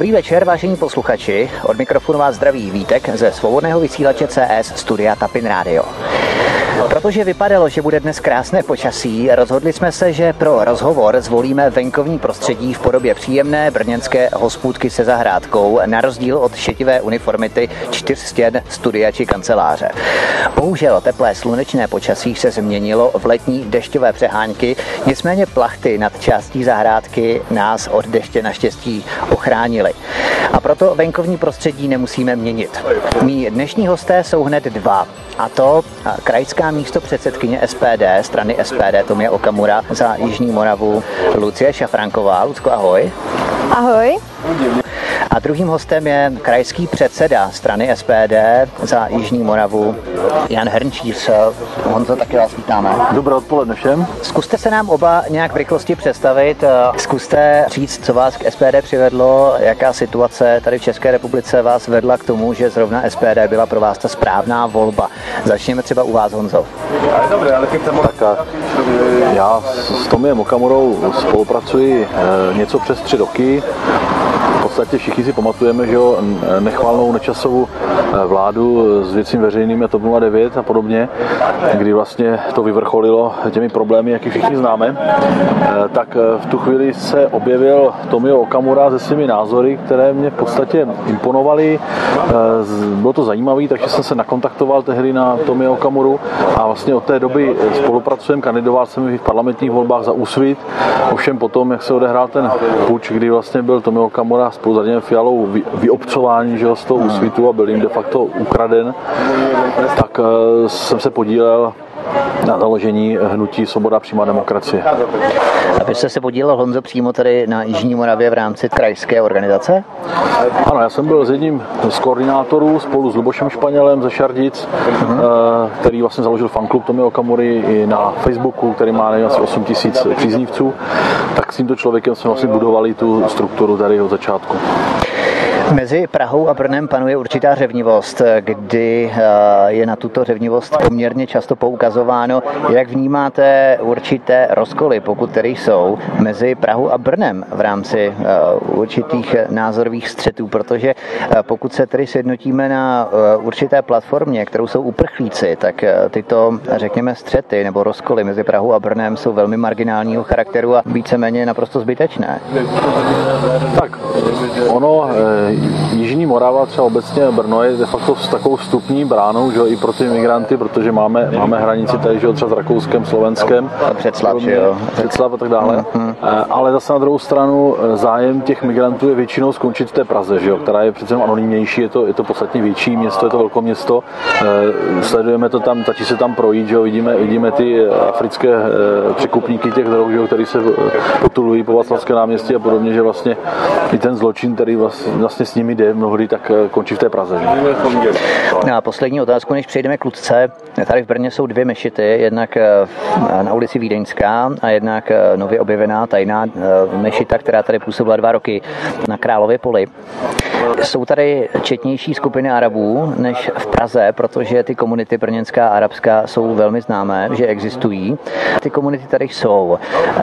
Dobrý večer, vážení posluchači. Od mikrofonu vás zdraví Vítek ze svobodného vysílače CS Studia Tapin Radio. Protože vypadalo, že bude dnes krásné počasí, rozhodli jsme se, že pro rozhovor zvolíme venkovní prostředí v podobě příjemné brněnské hospůdky se zahrádkou, na rozdíl od šetivé uniformity čtyř stěn studia či kanceláře. Bohužel teplé slunečné počasí se změnilo v letní dešťové přehánky, nicméně plachty nad částí zahrádky nás od deště naštěstí ochránily. A proto venkovní prostředí nemusíme měnit. Mí dnešní hosté jsou hned dva. A to krajská místo předsedkyně SPD, strany SPD Tomia Okamura za Jižní Moravu Lucie Šafranková. Lucko, ahoj. Ahoj. A druhým hostem je krajský předseda strany SPD za Jižní Moravu Jan Hrnčíř. Honzo, taky vás vítáme. Dobré odpoledne všem. Zkuste se nám oba nějak v rychlosti představit. Zkuste říct, co vás k SPD přivedlo, jaká situace tady v České republice vás vedla k tomu, že zrovna SPD byla pro vás ta správná volba. Začněme třeba u vás, Honzo. Tak já s Tomiem Okamurou spolupracuji eh, něco přes tři roky podstatě všichni si pamatujeme, že jo, nechvalnou nečasovou eh, vládu s věcím veřejným TOP 09 a podobně, kdy vlastně to vyvrcholilo těmi problémy, jaký všichni známe, eh, tak eh, v tu chvíli se objevil Tomio Okamura se svými názory, které mě v podstatě imponovaly. Bylo to zajímavé, takže jsem se nakontaktoval tehdy na Tomio Okamuru a vlastně od té doby spolupracujeme, kandidoval jsem v parlamentních volbách za Úsvit, ovšem potom, jak se odehrál ten puč, kdy vlastně byl Tomio Okamura spolu s Radimem Fialou vy, vyobcování že, z toho úsvitu a byl jim de facto ukraden, tak uh, jsem se podílel na založení hnutí Svoboda přímá demokracie. A vy jste se podílel, Honzo, přímo tady na Jižní Moravě v rámci krajské organizace? Ano, já jsem byl s jedním z koordinátorů spolu s Lubošem Španělem ze Šardic, uh-huh. který vlastně založil fanklub Tomi Okamury i na Facebooku, který má nevím, asi 8 tisíc příznivců. Tak s tímto člověkem jsme vlastně budovali tu strukturu tady od začátku. Mezi Prahou a Brnem panuje určitá řevnivost, kdy eh, je na tuto řevnivost poměrně často poukazováno. Jak vnímáte určité rozkoly, pokud tedy jsou, mezi Prahou a Brnem v rámci eh, určitých názorových střetů? Protože eh, pokud se tedy sjednotíme na určité platformě, kterou jsou uprchlíci, tak tyto, řekněme, střety nebo rozkoly mezi Prahou a Brnem jsou velmi marginálního charakteru a víceméně naprosto zbytečné. Tak, ono Jižní Morava, třeba obecně Brno je de facto s takovou vstupní bránou, že i pro ty migranty, protože máme, máme hranici tady, že třeba s Rakouskem, Slovenskem. Předslav, že jo. Předslav a tak dále. Mm-hmm. Ale zase na druhou stranu eh, zájem těch migrantů je většinou skončit v té Praze, že jo, která je přece anonymnější, je to, je to podstatně větší město, je to velké město. Eh, sledujeme to tam, tačí se tam projít, že jo, vidíme, vidíme ty africké překupníky těch drog, že jo, který se potulují po Václavské náměstí a podobně, že vlastně i ten zločin, který vlastně s nimi jde mnohdy, tak eh, končí v té Praze. Že? No a poslední otázku, než přejdeme k Ludce. Tady v Brně jsou dvě mešity, jednak eh, na ulici Vídeňská a jednak eh, nově objevená tajná mešita, která tady působila dva roky na Králově poli. Jsou tady četnější skupiny Arabů než v Praze, protože ty komunity brněnská a arabská jsou velmi známé, že existují. Ty komunity tady jsou.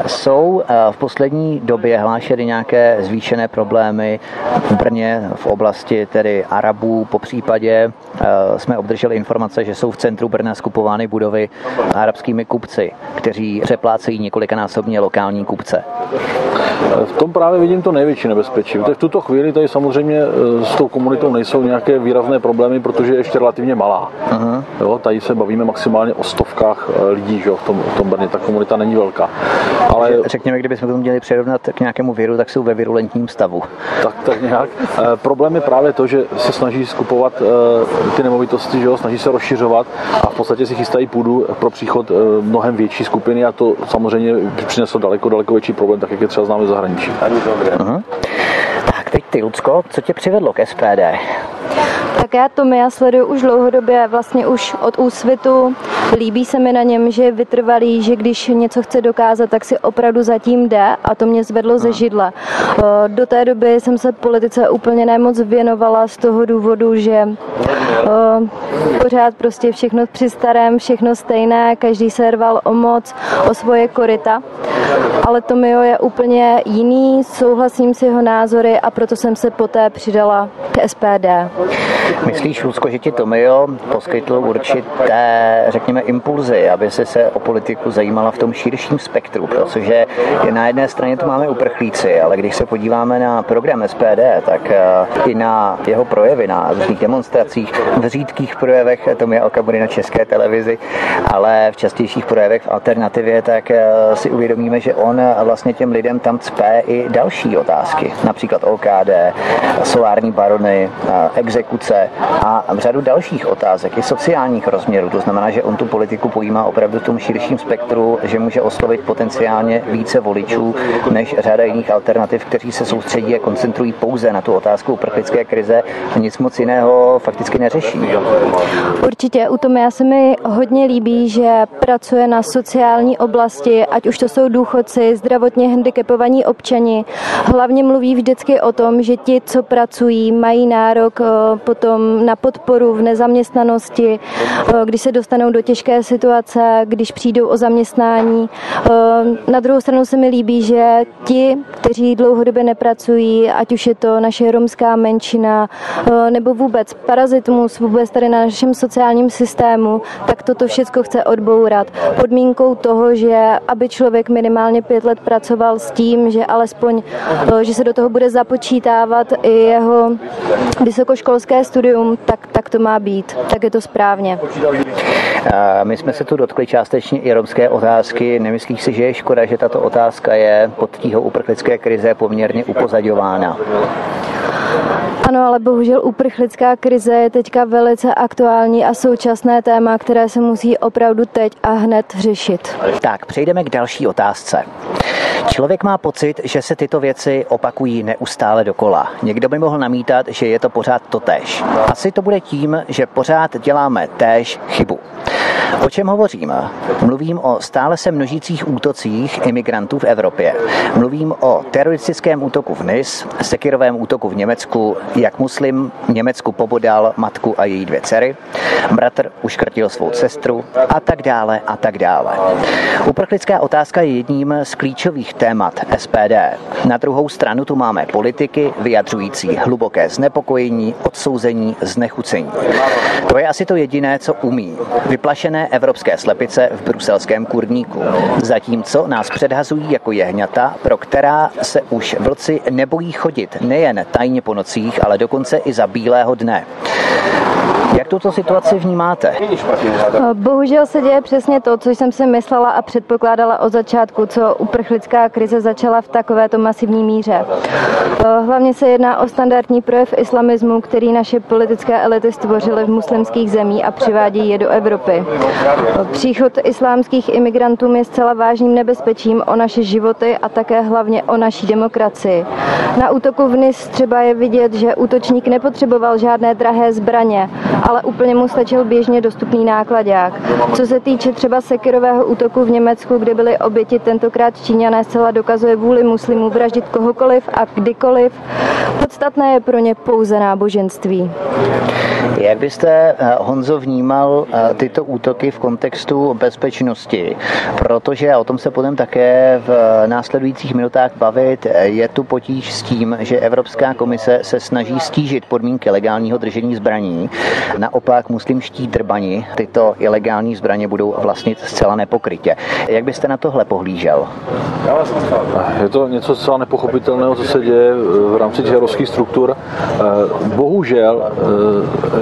Jsou v poslední době hlášeny nějaké zvýšené problémy v Brně v oblasti tedy Arabů. Po případě eh, jsme obdrželi informace, že jsou v centru Brna skupovány budovy arabskými kupci, kteří přeplácejí několikanásobně lokální kupce. V tom právě vidím to největší nebezpečí. v tuto chvíli tady samozřejmě eh, s tou komunitou nejsou nějaké výrazné problémy, protože je ještě relativně malá. Uh-huh. Jo, tady se bavíme maximálně o stovkách eh, lidí že, v, tom, v tom Brně. Ta komunita není velká. Ale... Řekněme, kdybychom to měli přirovnat k nějakému viru, tak jsou ve virulentním stavu. Tak, tak nějak problém je právě to, že se snaží skupovat uh, ty nemovitosti, že jo, snaží se rozšiřovat a v podstatě si chystají půdu pro příchod uh, mnohem větší skupiny a to samozřejmě přineslo daleko, daleko větší problém, tak jak je třeba známe v zahraničí. Uh-huh. Tak teď ty, Lucko, co tě přivedlo k SPD? Tak já to já sleduju už dlouhodobě, vlastně už od úsvitu Líbí se mi na něm, že je vytrvalý, že když něco chce dokázat, tak si opravdu zatím jde a to mě zvedlo ze židle. Do té doby jsem se politice úplně nemoc věnovala z toho důvodu, že pořád prostě všechno při starém, všechno stejné, každý se rval o moc, o svoje koryta. Ale Tomio je úplně jiný, souhlasím s jeho názory a proto jsem se poté přidala k SPD. Myslíš, Luzko, že ti Tomio poskytl určité, řekněme, impulzy, aby se se o politiku zajímala v tom širším spektru, protože na jedné straně tu máme uprchlíci, ale když se podíváme na program SPD, tak eh, i na jeho projevy, na různých demonstracích, v řídkých projevech Tomia Okamury na české televizi, ale v častějších projevech v alternativě, tak eh, si uvědomíme, že on vlastně těm lidem tam cpe i další otázky, například OKD, solární barony, eh, exekuce a řadu dalších otázek, i sociálních rozměrů. To znamená, že on tu politiku pojímá opravdu v tom širším spektru, že může oslovit potenciálně více voličů než řada jiných alternativ, kteří se soustředí a koncentrují pouze na tu otázku uprchlické krize a nic moc jiného fakticky neřeší. Určitě, u Tomia se mi hodně líbí, že pracuje na sociální oblasti, ať už to jsou důchodci, zdravotně handicapovaní občani. Hlavně mluví vždycky o tom, že ti, co pracují, mají nárok eh, potom na podporu v nezaměstnanosti, eh, když se dostanou do těžké situace, když přijdou o zaměstnání. Eh, na druhou stranu se mi líbí, že ti, kteří dlouhodobě nepracují, ať už je to naše romská menšina nebo vůbec parazitismus vůbec tady na našem sociálním systému, tak toto všechno chce odbourat. Podmínkou toho, že aby člověk minimálně pět let pracoval s tím, že alespoň, že se do toho bude započítávat i jeho vysokoškolské studium, tak, tak to má být, tak je to správně. My jsme se tu dotkli částečně i romské otázky. Nemyslíš si, že je škoda, že tato otázka je pod tíhou uprchlické krize poměrně upozaďována? Ano, ale bohužel uprchlická krize je teďka velice aktuální a současné téma, které se musí opravdu teď a hned řešit. Tak, přejdeme k další otázce. Člověk má pocit, že se tyto věci opakují neustále dokola. Někdo by mohl namítat, že je to pořád totéž. Asi to bude tím, že pořád děláme též chybu. O čem hovořím? Mluvím o stále se množících útocích imigrantů v Evropě. Mluvím o teroristickém útoku v Nis, sekirovém útoku v Německu, jak muslim Německu pobodal matku a její dvě dcery, bratr uškrtil svou sestru a tak dále a tak dále. Uprchlická otázka je jedním z klíčových témat SPD. Na druhou stranu tu máme politiky vyjadřující hluboké znepokojení, odsouzení, znechucení. To je asi to jediné, co umí. Vyplašené evropské slepice v bruselském kurníku. Zatímco nás předhazují jako jehňata, pro která se už vlci nebojí chodit nejen tajně po nocích, ale dokonce i za bílého dne. Jak tuto situaci vnímáte? Bohužel se děje přesně to, co jsem si myslela a předpokládala od začátku, co uprchlická krize začala v takovéto masivní míře. Hlavně se jedná o standardní projev islamismu, který naše politické elity stvořily v muslimských zemích a přivádí je do Evropy. Příchod islámských imigrantů je zcela vážným nebezpečím o naše životy a také hlavně o naší demokracii. Na útoku v NIS třeba je vidět, že útočník nepotřeboval žádné drahé zbraně, ale úplně mu stačil běžně dostupný nákladák. Co se týče třeba sekirového útoku v Německu, kde byly oběti tentokrát Číňané, zcela dokazuje vůli muslimů vraždit kohokoliv a kdykoliv. Podstatné je pro ně pouze náboženství. Jak byste, eh, Honzo, vnímal eh, tyto útoky v kontextu bezpečnosti? Protože, a o tom se potom také v následujících minutách bavit, je tu potíž s tím, že Evropská komise se snaží stížit podmínky legálního držení zbraní. Naopak muslimští drbani tyto ilegální zbraně budou vlastnit zcela nepokrytě. Jak byste na tohle pohlížel? Je to něco zcela nepochopitelného, co se děje v rámci těch struktur. Eh, bohužel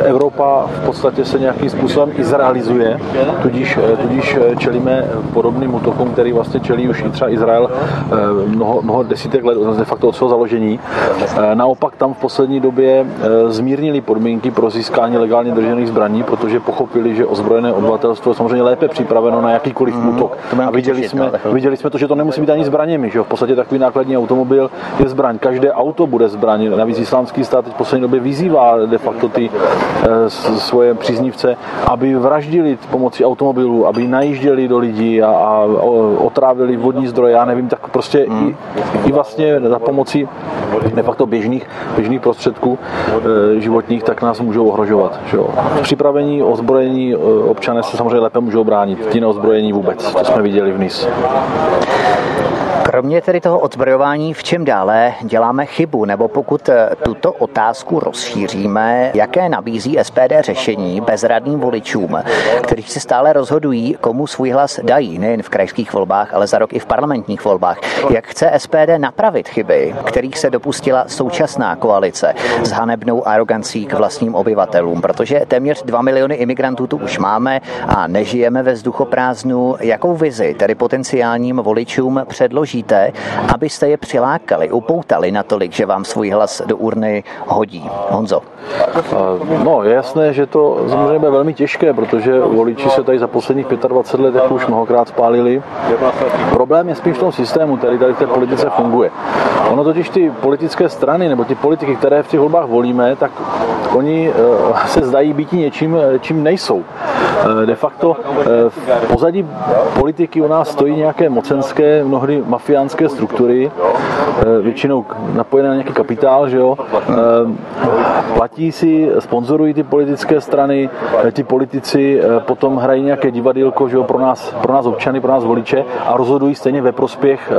Evropa v podstatě se nějakým způsobem izraelizuje, tudíž, eh, tudíž eh, čelíme podobným útokům, který vlastně čelí už i třeba Izrael eh, mnoho, mnoho desítek let, de facto od svého založení. Naopak tam v poslední době zmírnili podmínky pro získání nelegálně držených zbraní, protože pochopili, že ozbrojené obyvatelstvo je samozřejmě lépe připraveno na jakýkoliv mm, útok. A viděli jsme, no, viděli jsme to, že to nemusí být ani zbraněmi. Že? V podstatě takový nákladní automobil je zbraň. Každé auto bude zbraň. Navíc islámský stát teď v poslední době vyzývá de facto ty svoje příznivce, aby vraždili pomocí automobilů, aby najížděli do lidí a, a otrávili vodní zdroje. Já nevím, tak prostě mm. i, i vlastně za pomocí de facto běžných, běžných prostředků e, životních, tak nás můžou ohrožovat. Že jo. Připravení, ozbrojení e, občané se samozřejmě lépe můžou bránit, ti neozbrojení vůbec. To jsme viděli v NIS. Kromě tedy toho odzbrojování, v čem dále děláme chybu, nebo pokud eh, tuto otázku rozšíříme, jaké nabízí SPD řešení bezradným voličům, kteří se stále rozhodují, komu svůj hlas dají, nejen v krajských volbách, ale za rok i v parlamentních volbách. Jak chce SPD napravit chyby, kterých se dopustila současná koalice s hanebnou arogancí k vlastním obyvatelům, protože téměř 2 miliony imigrantů tu už máme a nežijeme ve vzduchoprázdnu. Jakou vizi tedy potenciálním voličům předloží musíte, abyste je přilákali, upoutali natolik, že vám svůj hlas do urny hodí. Honzo. No, je jasné, že to samozřejmě velmi těžké, protože voliči se tady za posledních 25 let už mnohokrát spálili. Problém je spíš v tom systému, který tady v té politice funguje. Ono totiž ty politické strany nebo ty politiky, které v těch volbách volíme, tak oni eh, se zdají být něčím, čím nejsou. Eh, de facto eh, v pozadí politiky u nás stojí nějaké mocenské, mnohdy mafiánské struktury, eh, většinou napojené na nějaký kapitál, že jo. Platí si, sponzorují ty politické strany, ti politici potom hrají nějaké divadílko, že jo, pro nás, pro nás občany, pro nás voliče a rozhodují stejně ve prospěch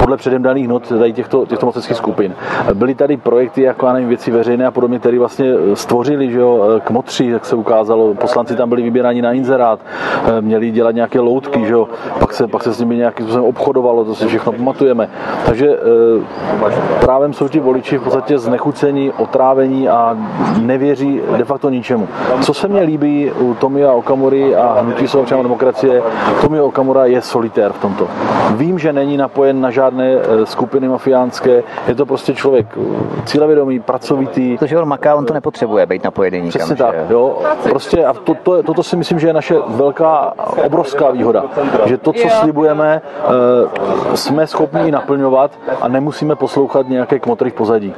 podle předem daných not tady těchto, těchto mocenských skupin. Byly tady projekty, jako já nevím, věci veřejné a podobně, které vlastně stvořili, že jo, k motři, jak se ukázalo, poslanci tam byli vybíráni na inzerát, eh, měli dělat nějaké loutky, že jo? Pak, se, pak se s nimi nějakým způsobem obchodovalo, to si všechno pamatujeme. Takže eh, právem jsou ti voliči v podstatě znechucení, otrávení a nevěří de facto ničemu. Co se mně líbí u Tomia Okamury a Hnutí svobodná demokracie, Tomio Okamura je solitér v tomto. Vím, že není napojen na žádné eh, skupiny mafiánské, je to prostě člověk cílevědomý, pracovitý. Protože on maká, on to nepotřebuje být napojený nikam. Přesně tak, jo. Prostě a to, to, toto si myslím, že je naše velká, obrovská výhoda. Že to, co slibujeme, eh, jsme schopni i naplňovat a nemusíme poslouchat nějaké kmotry v pozadí.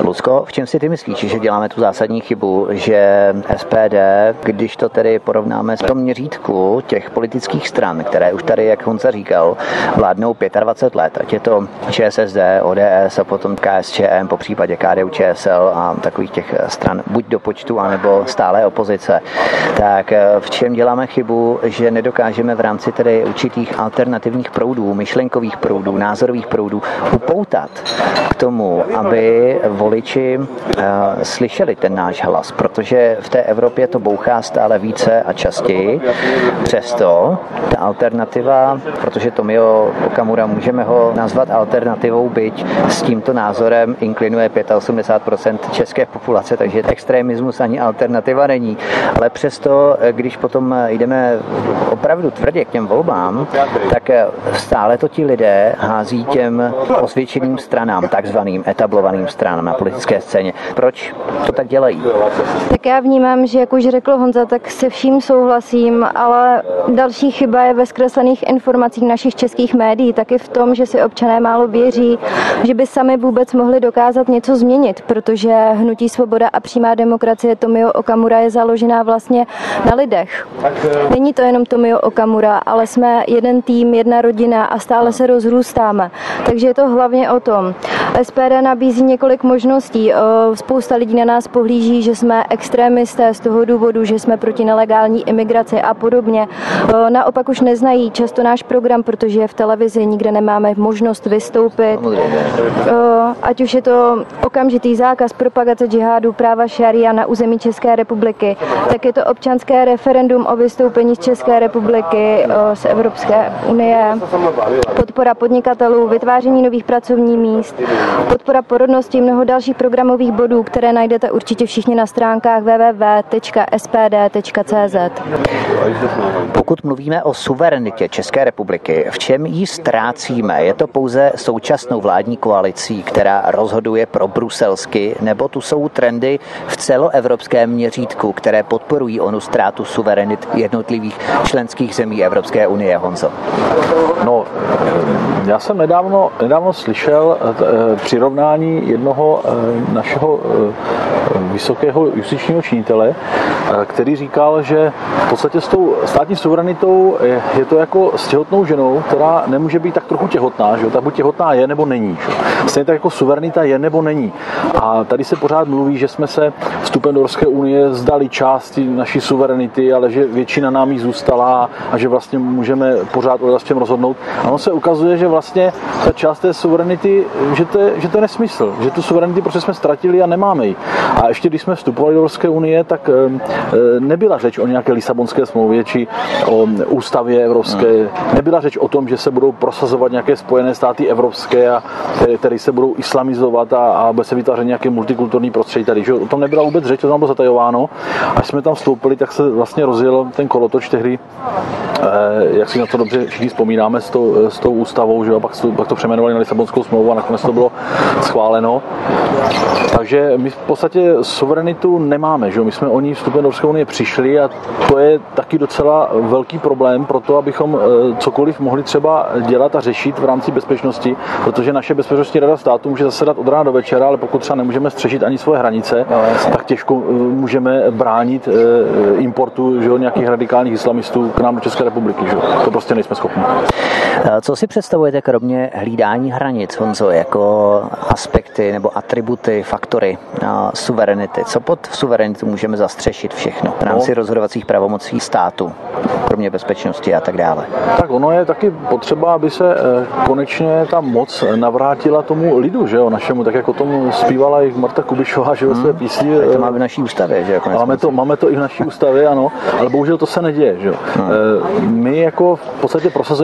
Lucko, v čem si ty myslíš, že děláme tu zásadní chybu, že SPD, když to tedy porovnáme s tom měřítku těch politických stran, které už tady, jak Honza říkal, vládnou 25 let, ať je to ČSSD, ODS a potom KSČM, po případě KDU ČSL a takových těch stran buď do počtu, anebo stále opozice, tak v čem děláme chybu, že nedokážeme v rámci tedy určitých alternativních proudů, myšlenkových proudů, názorových proudů upoutat k tomu, aby voliči uh, slyšeli ten náš hlas, protože v té Evropě to bouchá stále více a častěji. Přesto ta alternativa, protože Tomio Okamura můžeme ho nazvat alternativou, byť s tímto názorem inklinuje 85% české populace, takže extremismus ani alternativa není. Ale přesto, když potom jdeme opravdu tvrdě k těm volbám, tak stále to ti lidé hází těm osvědčeným stranám, takzvaným etablovaným stranám na politické scéně. Proč to tak dělají? Tak já vnímám, že jak už řekl Honza, tak se vším souhlasím, ale další chyba je ve zkreslených informacích našich českých médií, taky v tom, že si občané málo věří, že by sami vůbec mohli dokázat něco změnit, protože Hnutí svoboda a přímá demokracie Tomio Okamura je založená vlastně na lidech. Není to jenom Tomio Okamura, ale jsme jeden tým, jedna rodina a stále se rozrůstáme. Takže je to hlavně o tom. SPD nabízí několik možností. Spousta lidí na nás pohlíží, že jsme extrémisté z toho důvodu, že jsme proti nelegální imigraci a podobně. Naopak už neznají často náš program, protože v televizi nikde nemáme možnost vystoupit. Ať už je to okamžitý zákaz propagace džihádu práva šaria na území České republiky, tak je to občanské referendum o vystoupení z České republiky z Evropské unie, podpora podnikatelů, vytváření nových pracovních míst, podpora porodnosti, mnoho dalších programových bodů, které najdete určitě všichni na stránkách www.spd.cz. Pokud mluvíme o suverenitě České republiky, v čem ji ztrácíme? Je to pouze současnou vládní koalicí, která rozhoduje pro bruselsky, nebo tu jsou trendy v celoevropském měřítku, které podporují onu ztrátu suverenit jednotlivých členských zemí Evropské unie, Honzo? No, já jsem nedávno, nedávno slyšel eh, přirovnání jednoho eh, našeho eh, vysokého justičního činitele, který říkal, že v podstatě s tou státní suverenitou je, je to jako s těhotnou ženou, která nemůže být tak trochu těhotná, že tak buď těhotná je nebo není. Že? Stejně tak jako suverenita je nebo není. A tady se pořád mluví, že jsme se vstupem do Evropské unie zdali části naší suverenity, ale že většina nám jí zůstala a že vlastně můžeme pořád o čem rozhodnout. A on se ukazuje, že vlastně ta část té suverenity, že to, je, že to je nesmysl, že tu suverenity prostě jsme ztratili a nemáme ji. A ještě když jsme vstupovali do Evropské unie, tak nebyla řeč o nějaké Lisabonské smlouvě či o ústavě evropské. Nebyla řeč o tom, že se budou prosazovat nějaké spojené státy evropské, a které se budou islamizovat a, a bude se vytvářet nějaké multikulturní prostředí tady. Že? O tom nebyla vůbec řeč, to tam bylo zatajováno. Až jsme tam vstoupili, tak se vlastně rozjel ten kolotoč tehdy, eh, jak si na to dobře všichni vzpomínáme, s tou, s tou ústavou, že? A pak, to, pak to přeměnovali na Lisabonskou smlouvu a nakonec to bylo schváleno. Takže my v podstatě suverenitu nemáme, že? my jsme o ní vstupem do Evropské unie přišli a to je taky docela velký problém pro to, abychom eh, cokoliv mohli třeba dělat a řešit v rámci bezpečnosti, protože naše bezpečnostní rada státu může zasedat od rána do večera, ale pokud třeba nemůžeme střežit ani svoje hranice, no, tak těžko eh, můžeme bránit eh, importu že, nějakých radikálních islamistů k nám do České republiky. Že? To prostě nejsme schopni. Co si představujete kromě hlídání hranic, Honzo, jako aspekty nebo atributy, faktory suverenity? Co pod suverenitu můžeme zastřešit všechno v rámci no. rozhodovacích pravomocí státu, kromě bezpečnosti a tak dále? Tak ono je taky potřeba, aby se eh, konečně ta moc navrátila tomu lidu, že jo, našemu, tak jako tomu zpívala i Marta Kubišová, že jo, hmm. své písni. Tak to máme v naší ústavě, že jo? Máme to, máme to i v naší ústavě, ano, ale bohužel to se neděje, že jo. Hmm. Eh, my jako v podstatě prosazujeme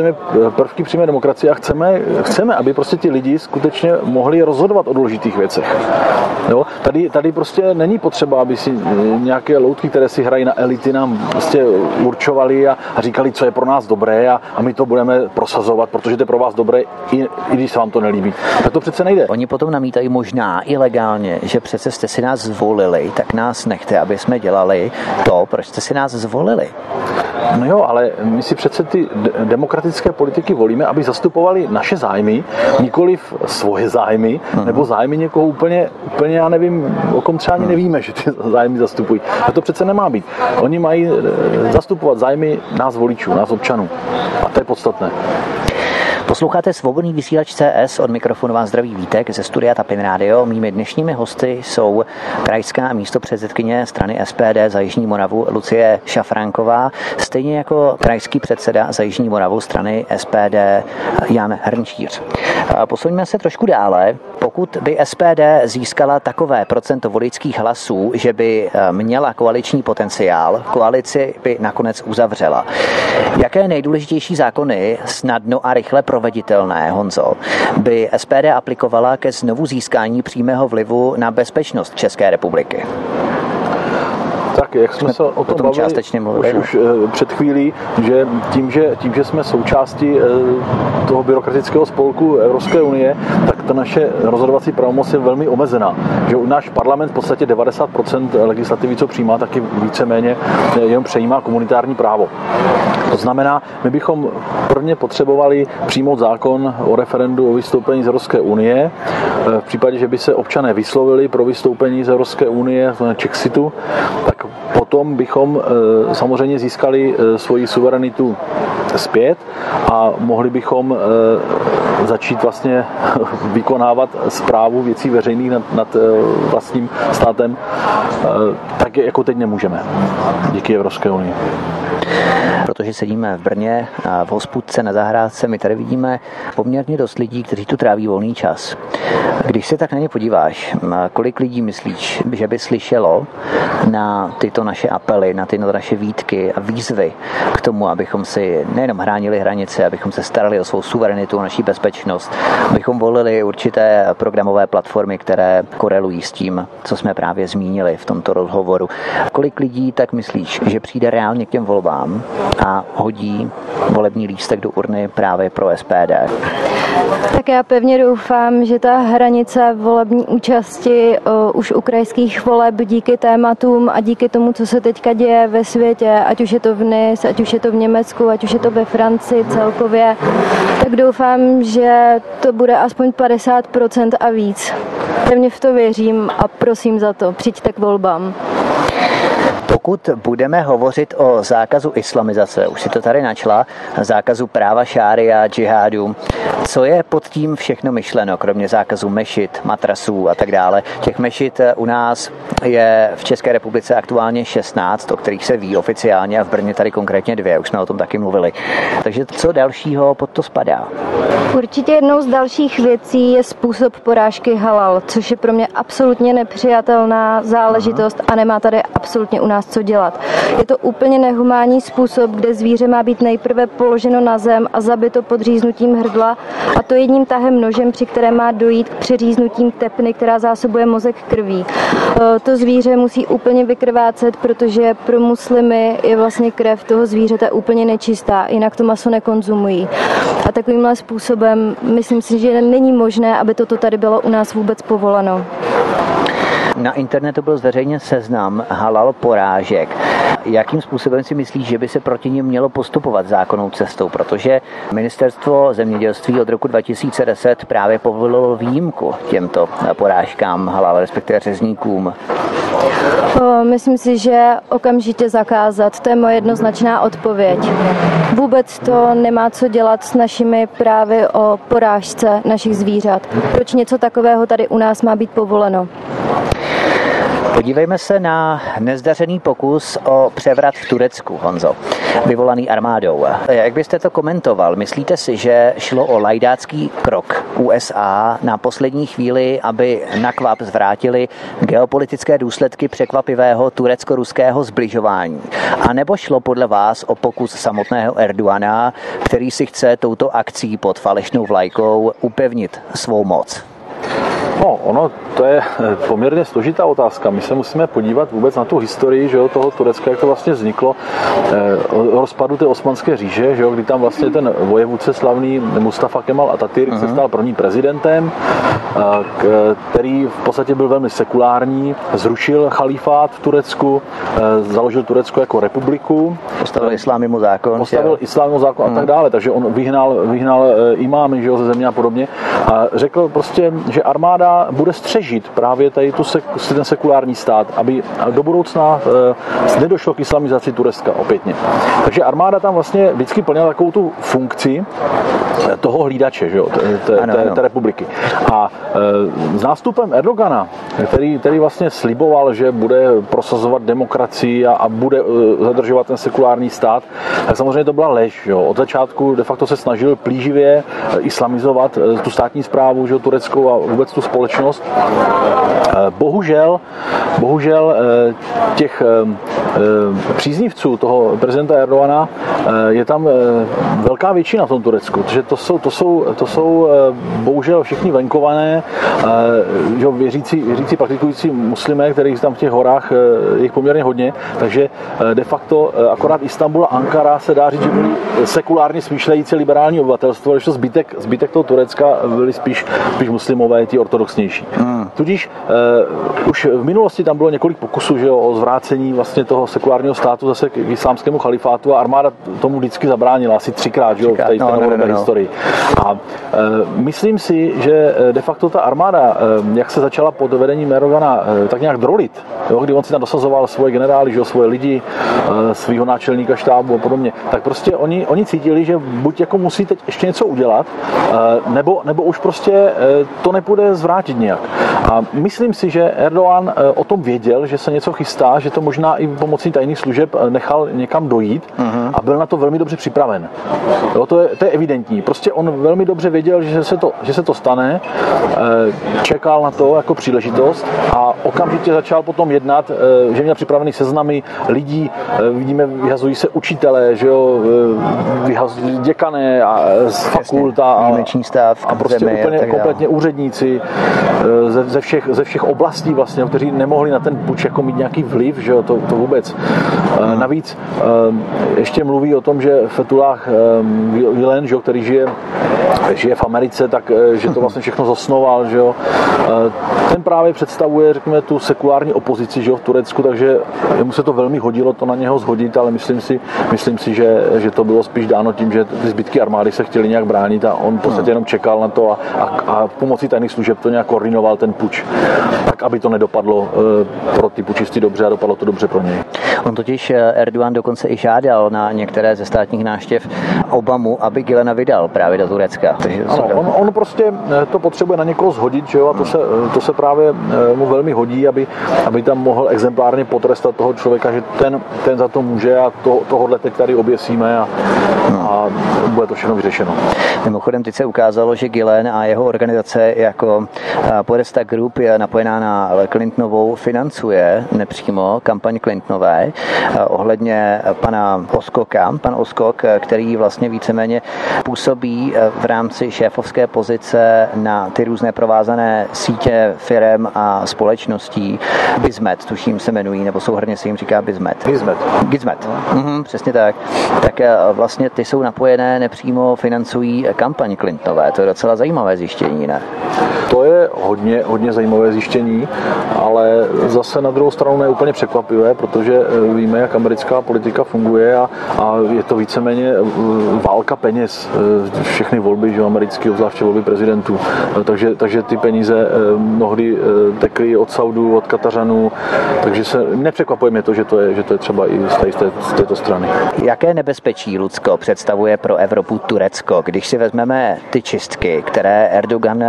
prvky přímé demokracie a chceme, chceme, aby prostě ti lidi skutečně mohli rozhodovat o důležitých věcech. Jo? Tady, tady prostě není potřeba, aby si nějaké loutky, které si hrají na elity, nám prostě určovali a, a říkali, co je pro nás dobré a, a my to budeme prosazovat, protože to je pro vás dobré, i, i když se vám to nelíbí. Tak to přece nejde. Oni potom namítají možná i legálně, že přece jste si nás zvolili, tak nás nechte, aby jsme dělali to, proč jste si nás zvolili. No jo, ale my si přece ty demokratické politiky volíme, aby zastupovali naše zájmy, nikoli svoje zájmy, uh-huh. nebo zájmy někoho úplně, úplně, já nevím, o kom třeba ani nevíme, že ty zájmy zastupují. A to přece nemá být. Oni mají eh, zastupovat zájmy nás voličů, nás občanů. A to je podstatné. Posloucháte svobodný vysílač CS, od mikrofonu vás zdraví Vítek ze studia Tapin Radio. Mými dnešními hosty jsou krajská místo předsedkyně strany SPD za Jižní Moravu Lucie Šafránková, stejně jako krajský předseda za Jižní Moravu strany SPD Jan Hrnčíř. Posuňme se trošku dále. Pokud by SPD získala takové procento voličských hlasů, že by eh, měla koaliční potenciál, koalici by nakonec uzavřela. Jaké nejdůležitější zákony snadno a rychle proveditelné, Honzo, by SPD aplikovala ke znovu získání přímého vlivu na bezpečnost České republiky? Tak, jak jsme, jsme se o tom bavili částečně mluvili, už, už eh, před chvílí, že tím, že tím, že jsme součástí eh, toho byrokratického spolku Evropské unie, tak ta naše rozhodovací pravomoc je velmi omezená. Že u náš parlament v podstatě 90% legislativy, co přijímá, taky víceméně eh, jenom přejímá komunitární právo. To znamená, my bychom prvně potřebovali přijmout zákon o referendu o vystoupení z Evropské unie. V případě, že by se občané vyslovili pro vystoupení z Evropské unie, z Čexitu, tak potom bychom eh, samozřejmě získali eh, svoji suverenitu zpět a mohli bychom eh, začít vlastně vykonávat zprávu věcí veřejných nad, nad vlastním státem, tak jako teď nemůžeme. Díky Evropské unii protože sedíme v Brně v hospůdce na zahrádce, my tady vidíme poměrně dost lidí, kteří tu tráví volný čas. Když se tak na ně podíváš, kolik lidí myslíš, že by slyšelo na tyto naše apely, na tyto naše výtky a výzvy k tomu, abychom si nejenom hránili hranice, abychom se starali o svou suverenitu, o naší bezpečnost, abychom volili určité programové platformy, které korelují s tím, co jsme právě zmínili v tomto rozhovoru. Kolik lidí tak myslíš, že přijde reálně k těm volbám a hodí volební lístek do urny právě pro SPD? Tak já pevně doufám, že ta hranice volební účasti už u krajských voleb díky tématům a díky tomu, co se teďka děje ve světě, ať už je to v NIS, ať už je to v Německu, ať už je to ve Francii celkově, tak doufám, že to bude aspoň 50% a víc. Pevně v to věřím a prosím za to, přijďte k volbám. Pokud budeme hovořit o zákazu islamizace, už si to tady načla, zákazu práva šária, džihádu, co je pod tím všechno myšleno, kromě zákazu mešit, matrasů a tak dále? Těch mešit u nás je v České republice aktuálně 16, o kterých se ví oficiálně a v Brně tady konkrétně dvě, už jsme o tom taky mluvili. Takže co dalšího pod to spadá? Určitě jednou z dalších věcí je způsob porážky halal, což je pro mě absolutně nepřijatelná záležitost a nemá tady absolutně u nás co dělat. Je to úplně nehumánní způsob, kde zvíře má být nejprve položeno na zem a zabito podříznutím hrdla a to jedním tahem nožem, při kterém má dojít k přeříznutím tepny, která zásobuje mozek krví. E, to zvíře musí úplně vykrvácet, protože pro muslimy je vlastně krev toho zvířete úplně nečistá, jinak to maso nekonzumují. A takovýmhle způsobem myslím si, že není možné, aby toto tady bylo u nás vůbec povoleno. Na internetu byl zveřejněn seznam halal porážek. Jakým způsobem si myslíš, že by se proti ním mělo postupovat zákonnou cestou? Protože ministerstvo zemědělství od roku 2010 právě povolilo výjimku těmto porážkám halal, respektive řezníkům. Myslím si, že okamžitě zakázat, to je moje jednoznačná odpověď. Vůbec to nemá co dělat s našimi právy o porážce našich zvířat. Proč něco takového tady u nás má být povoleno? Podívejme se na nezdařený pokus o převrat v Turecku, Honzo, vyvolaný armádou. Jak byste to komentoval? Myslíte si, že šlo o lajdácký krok USA na poslední chvíli, aby na kvap zvrátili geopolitické důsledky překvapivého turecko-ruského zbližování? A nebo šlo podle vás o pokus samotného Erdoana, který si chce touto akcí pod falešnou vlajkou upevnit svou moc? No, ono to je eh, poměrně složitá otázka. My se musíme podívat vůbec na tu historii že jo, toho Turecka, jak to vlastně vzniklo, eh, rozpadu té osmanské říže, že jo, kdy tam vlastně ten vojevůdce slavný Mustafa Kemal Atatürk uh-huh. se mhm. stal prvním prezidentem, eh, který v podstatě byl velmi sekulární, zrušil chalifát v Turecku, založil Turecko jako republiku. Postavil islámimu zákon. Postavil islámimu zákon uh-huh. a tak mhm. dále, takže on vyhnal, vyhnal imámy že jo, ze země a podobně a řekl prostě, že armáda bude střežit právě tady tu sek, ten sekulární stát, aby do budoucna e, nedošlo k islamizaci Turecka opětně. Takže armáda tam vlastně vždycky plnila takovou tu funkci toho hlídače že jo, té, té, ano, té, té republiky. A e, s nástupem Erdogana, který, který vlastně sliboval, že bude prosazovat demokracii a, a bude e, zadržovat ten sekulární stát, tak samozřejmě to byla lež. Jo. Od začátku de facto se snažil plíživě islamizovat tu státní zprávu že jo, tureckou a vůbec tu společnost. Eh, bohužel, bohužel eh, těch eh, příznivců toho prezidenta Erdoana je tam velká většina v tom Turecku, protože to jsou, to jsou, to jsou bohužel všichni venkované, že věřící, věřící praktikující muslimé, kterých tam v těch horách je poměrně hodně, takže de facto akorát Istanbul a Ankara se dá říct, že byli sekulárně smýšlející liberální obyvatelstvo, když to zbytek, zbytek toho Turecka byli spíš, spíš muslimové, ti ortodoxnější. Hmm. Tudíž uh, už v minulosti tam bylo několik pokusů že jo, o zvrácení vlastně toho sekulárního státu zase k islámskému chalifátu a armáda tomu vždycky zabránila asi třikrát, že jo, v té no, no, no, no. historii. A uh, myslím si, že de facto ta armáda, uh, jak se začala pod vedením Erdogana uh, tak nějak drolit, jo, kdy on si tam dosazoval svoje generály, že jo, svoje lidi, uh, svého náčelníka štábu a podobně, tak prostě oni, oni cítili, že buď jako musí teď ještě něco udělat, uh, nebo, nebo už prostě uh, to nepůjde zvrátit nějak. A myslím si, že Erdogan eh, o tom věděl, že se něco chystá, že to možná i pomocí tajných služeb eh, nechal někam dojít uh-huh. a byl na to velmi dobře připraven. Jo, to, je, to je evidentní. Prostě on velmi dobře věděl, že se to, že se to stane, eh, čekal na to jako příležitost a okamžitě začal potom jednat, že měl připravený seznamy lidí, vidíme, vyhazují se učitelé, že jo, vyhazují děkané a z fakult a, a prostě úplně kompletně úředníci, ze, ze všech, ze všech oblastí vlastně, kteří nemohli na ten puč jako mít nějaký vliv, že jo, to, to vůbec. Navíc ještě mluví o tom, že Fetullah Gulen, že jo, který žije, žije v Americe, tak že to vlastně všechno zosnoval, že jo. Ten právě představuje, řekněme, tu sekulární opozici, že jo, v Turecku, takže mu se to velmi hodilo to na něho zhodit, ale myslím si, myslím si že, že to bylo spíš dáno tím, že ty zbytky armády se chtěli nějak bránit a on v podstatě jenom čekal na to a, a, a pomocí tajných služeb to nějak koordinoval ten puč, tak aby to nedopadlo pro ty pučisty dobře a dopadlo to dobře pro něj. On totiž eh, Erdogan dokonce i žádal na některé ze státních náštěv Obamu, aby Gilena vydal právě do Turecka. Ano, on, on prostě eh, to potřebuje na někoho zhodit, že jo, a to se, to se právě mu velmi hodí, aby, aby tam mohl exemplárně potrestat toho člověka, že ten, ten za to může a to, tohohle teď tady oběsíme a, a bude to všechno vyřešeno. Mimochodem, teď se ukázalo, že Gilen a jeho organizace jako Podesta Group je napojená na Clintonovou, financuje nepřímo kampaň Clintonové ohledně pana Oskoka. Pan Oskok, který vlastně víceméně působí v rámci šéfovské pozice na ty různé provázané sítě firem a společností. Bizmet, tuším se jmenují, nebo souhrně se jim říká Bizmet. Gizmet. Gizmet, mhm, přesně tak. Tak eh, vlastně ty jsou napojené, nepřímo financují kampaň Clintonové. To je docela zajímavé zjištění, ne? To je hodně, hodně zajímavé zjištění, ale zase na druhou stranu ne úplně překvapivé, protože eh, víme, jak americká politika funguje a, a je to víceméně eh, válka peněz. Všechny volby, že americké, obzvláště volby prezidentů. Takže, takže ty peníze mnohdy tekly od Saudů, od Katařanů, takže se nepřekvapuje to, že to je, že to je třeba i z, té, z této strany. Jaké nebezpečí, Lucko, představuje pro Evropu Turecko, když si vezmeme ty čistky, které Erdogan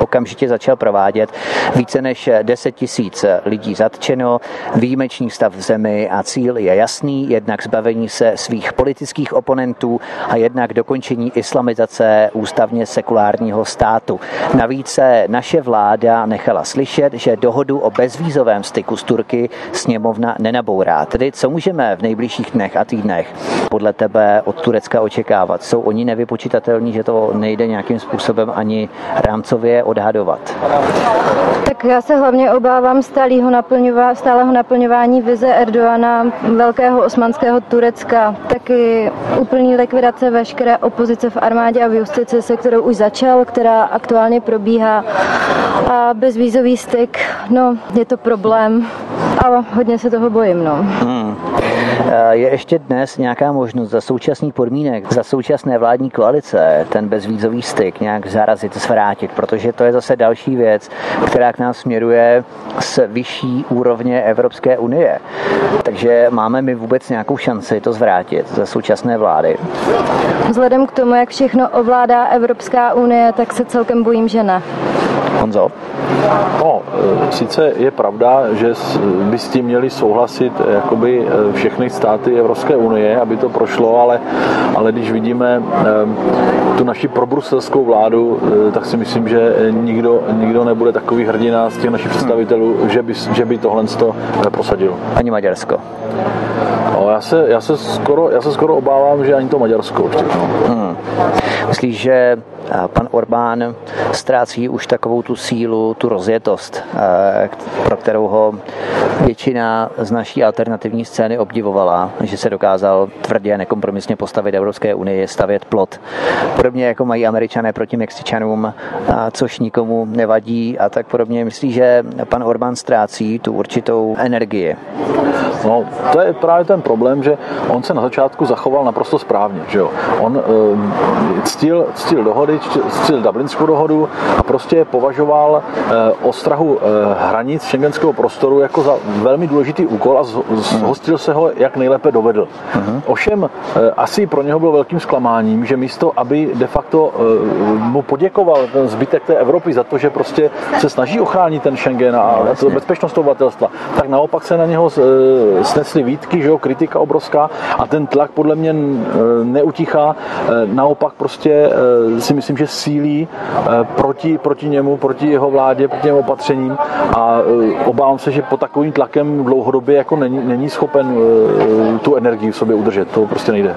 okamžitě začal provádět, více než 10 tisíc lidí zatčeno, výjimečný stav v zemi a cíl je jasný, jednak zbavení se svých politických oponentů a jednak dokončení islamizace ústavně sekulárního státu. Navíc se naše vláda nechala slyšet, že dohodu o bezvízovém styku s Turky sněmovna nenabourá. Tedy co můžeme v nejbližších dnech a týdnech podle tebe od Turecka očekávat? Jsou oni nevypočitatelní, že to nejde nějakým způsobem ani rámcově odhadovat? Tak já se hlavně obávám stálého, naplňová, stálého naplňování vize Erdoana velkého osmanského Turecka, taky úplný likvidace veškeré opozice v armádě a v justici, se kterou už začal, která aktuálně probíhá. A bezvízový styk, no, je to problém a hodně se toho bojím. No. Hmm. Je ještě dnes nějaká možnost za současných podmínek, za současné vládní koalice ten bezvízový styk nějak zarazit, zvrátit, protože to je zase další věc, která k nám směruje z vyšší úrovně Evropské unie. Takže máme my vůbec nějakou šanci to zvrátit za současné vlády? Vzhledem k tomu, jak všechno ovládá Evropská unie, tak se celkem bojím, že ne. Honzo? No, e, sice je pravda, že by s tím měli souhlasit e, jakoby e, všechny státy Evropské unie, aby to prošlo, ale, ale když vidíme tu naši probruselskou vládu, tak si myslím, že nikdo, nikdo nebude takový hrdina z těch našich představitelů, že by, že by tohle prosadil. Ani Maďarsko. No, já, se, já, se skoro, já se skoro obávám, že ani to Maďarsko už. No. Hmm. Myslíš, že pan Orbán ztrácí už takovou tu sílu, tu rozjetost, pro kterou ho většina z naší alternativní scény obdivovala, že se dokázal tvrdě a nekompromisně postavit Evropské unii, stavět plot. Podobně jako mají američané proti Mexičanům, což nikomu nevadí a tak podobně. Myslí, že pan Orbán ztrácí tu určitou energii. No, to je právě ten problém, že on se na začátku zachoval naprosto správně. Že jo? On e, ctil, ctil dohody, ctil Dublinskou dohodu a prostě považoval e, ostrahu e, hranic šengenského prostoru jako za velmi důležitý úkol a zhostil se ho, jak nejlépe dovedl. Uh-huh. Ovšem, e, asi pro něho bylo velkým zklamáním, že místo, aby de facto mu poděkoval ten zbytek té Evropy za to, že prostě se snaží ochránit ten Schengen a no, to bezpečnost obyvatelstva, tak naopak se na něho snesly výtky, že jo, kritika obrovská a ten tlak podle mě neutichá. Naopak prostě si myslím, myslím, že sílí proti, proti němu, proti jeho vládě, proti jeho opatřením a obávám se, že pod takovým tlakem dlouhodobě jako není, není schopen tu energii v sobě udržet. To prostě nejde.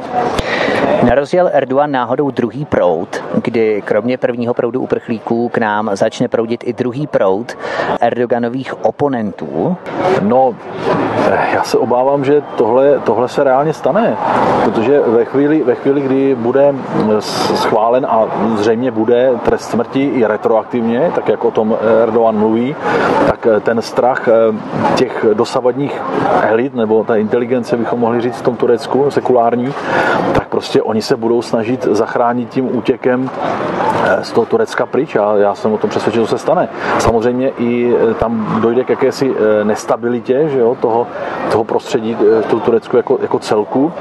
Nerozjel Erdogan náhodou druhý proud, kdy kromě prvního proudu uprchlíků k nám začne proudit i druhý proud Erdoganových oponentů? No, já se obávám, že tohle, tohle se reálně stane, protože ve chvíli, ve chvíli, kdy bude schválen a zřejmě bude trest smrti i retroaktivně, tak jak o tom Erdogan mluví, tak ten strach eh, těch dosavadních elit nebo ta inteligence, bychom mohli říct v tom Turecku, sekulární, tak prostě oni se budou snažit zachránit tím útěkem eh, z toho Turecka pryč a já jsem o tom přesvědčen, to se stane. Samozřejmě i eh, tam dojde k jakési nestabilitě že jo, toho, toho prostředí toho Turecku jako, jako celku,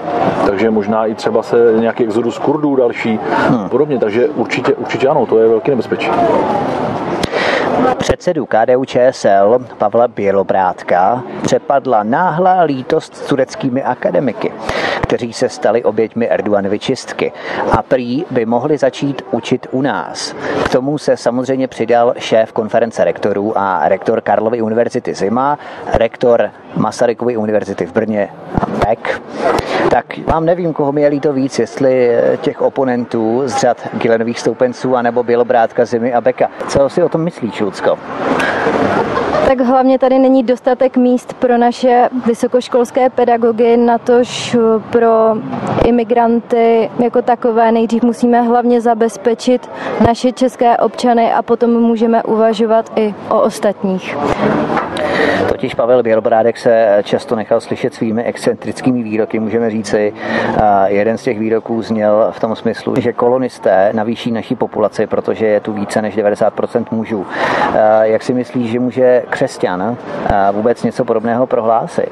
takže možná i třeba se nějaký exodus Kurdů další hmm. podobně, takže určitě, určitě ano, to je velký nebezpečí. Předsedu KDU ČSL Pavla Bělobrátka přepadla náhlá lítost s tureckými akademiky, kteří se stali oběťmi Erdoganovy čistky a prý by mohli začít učit u nás. K tomu se samozřejmě přidal šéf konference rektorů a rektor Karlovy univerzity Zima, rektor Masarykovy univerzity v Brně Beck. Tak vám nevím, koho mi je líto víc, jestli těch oponentů z řad Gilenových stoupenců anebo Bělobrátka Zimy a Beka. Co si o tom myslíš, Lucko? Tak hlavně tady není dostatek míst pro naše vysokoškolské pedagogy, natož pro imigranty jako takové. Nejdřív musíme hlavně zabezpečit naše české občany a potom můžeme uvažovat i o ostatních. Totiž Pavel Bělobrádek se často nechal slyšet svými excentrickými výroky, můžeme říci. Jeden z těch výroků zněl v tom smyslu, že kolonisté navýší naší populaci, protože je tu více než 90% mužů. Jak si myslíš, že může křesťan vůbec něco podobného prohlásit?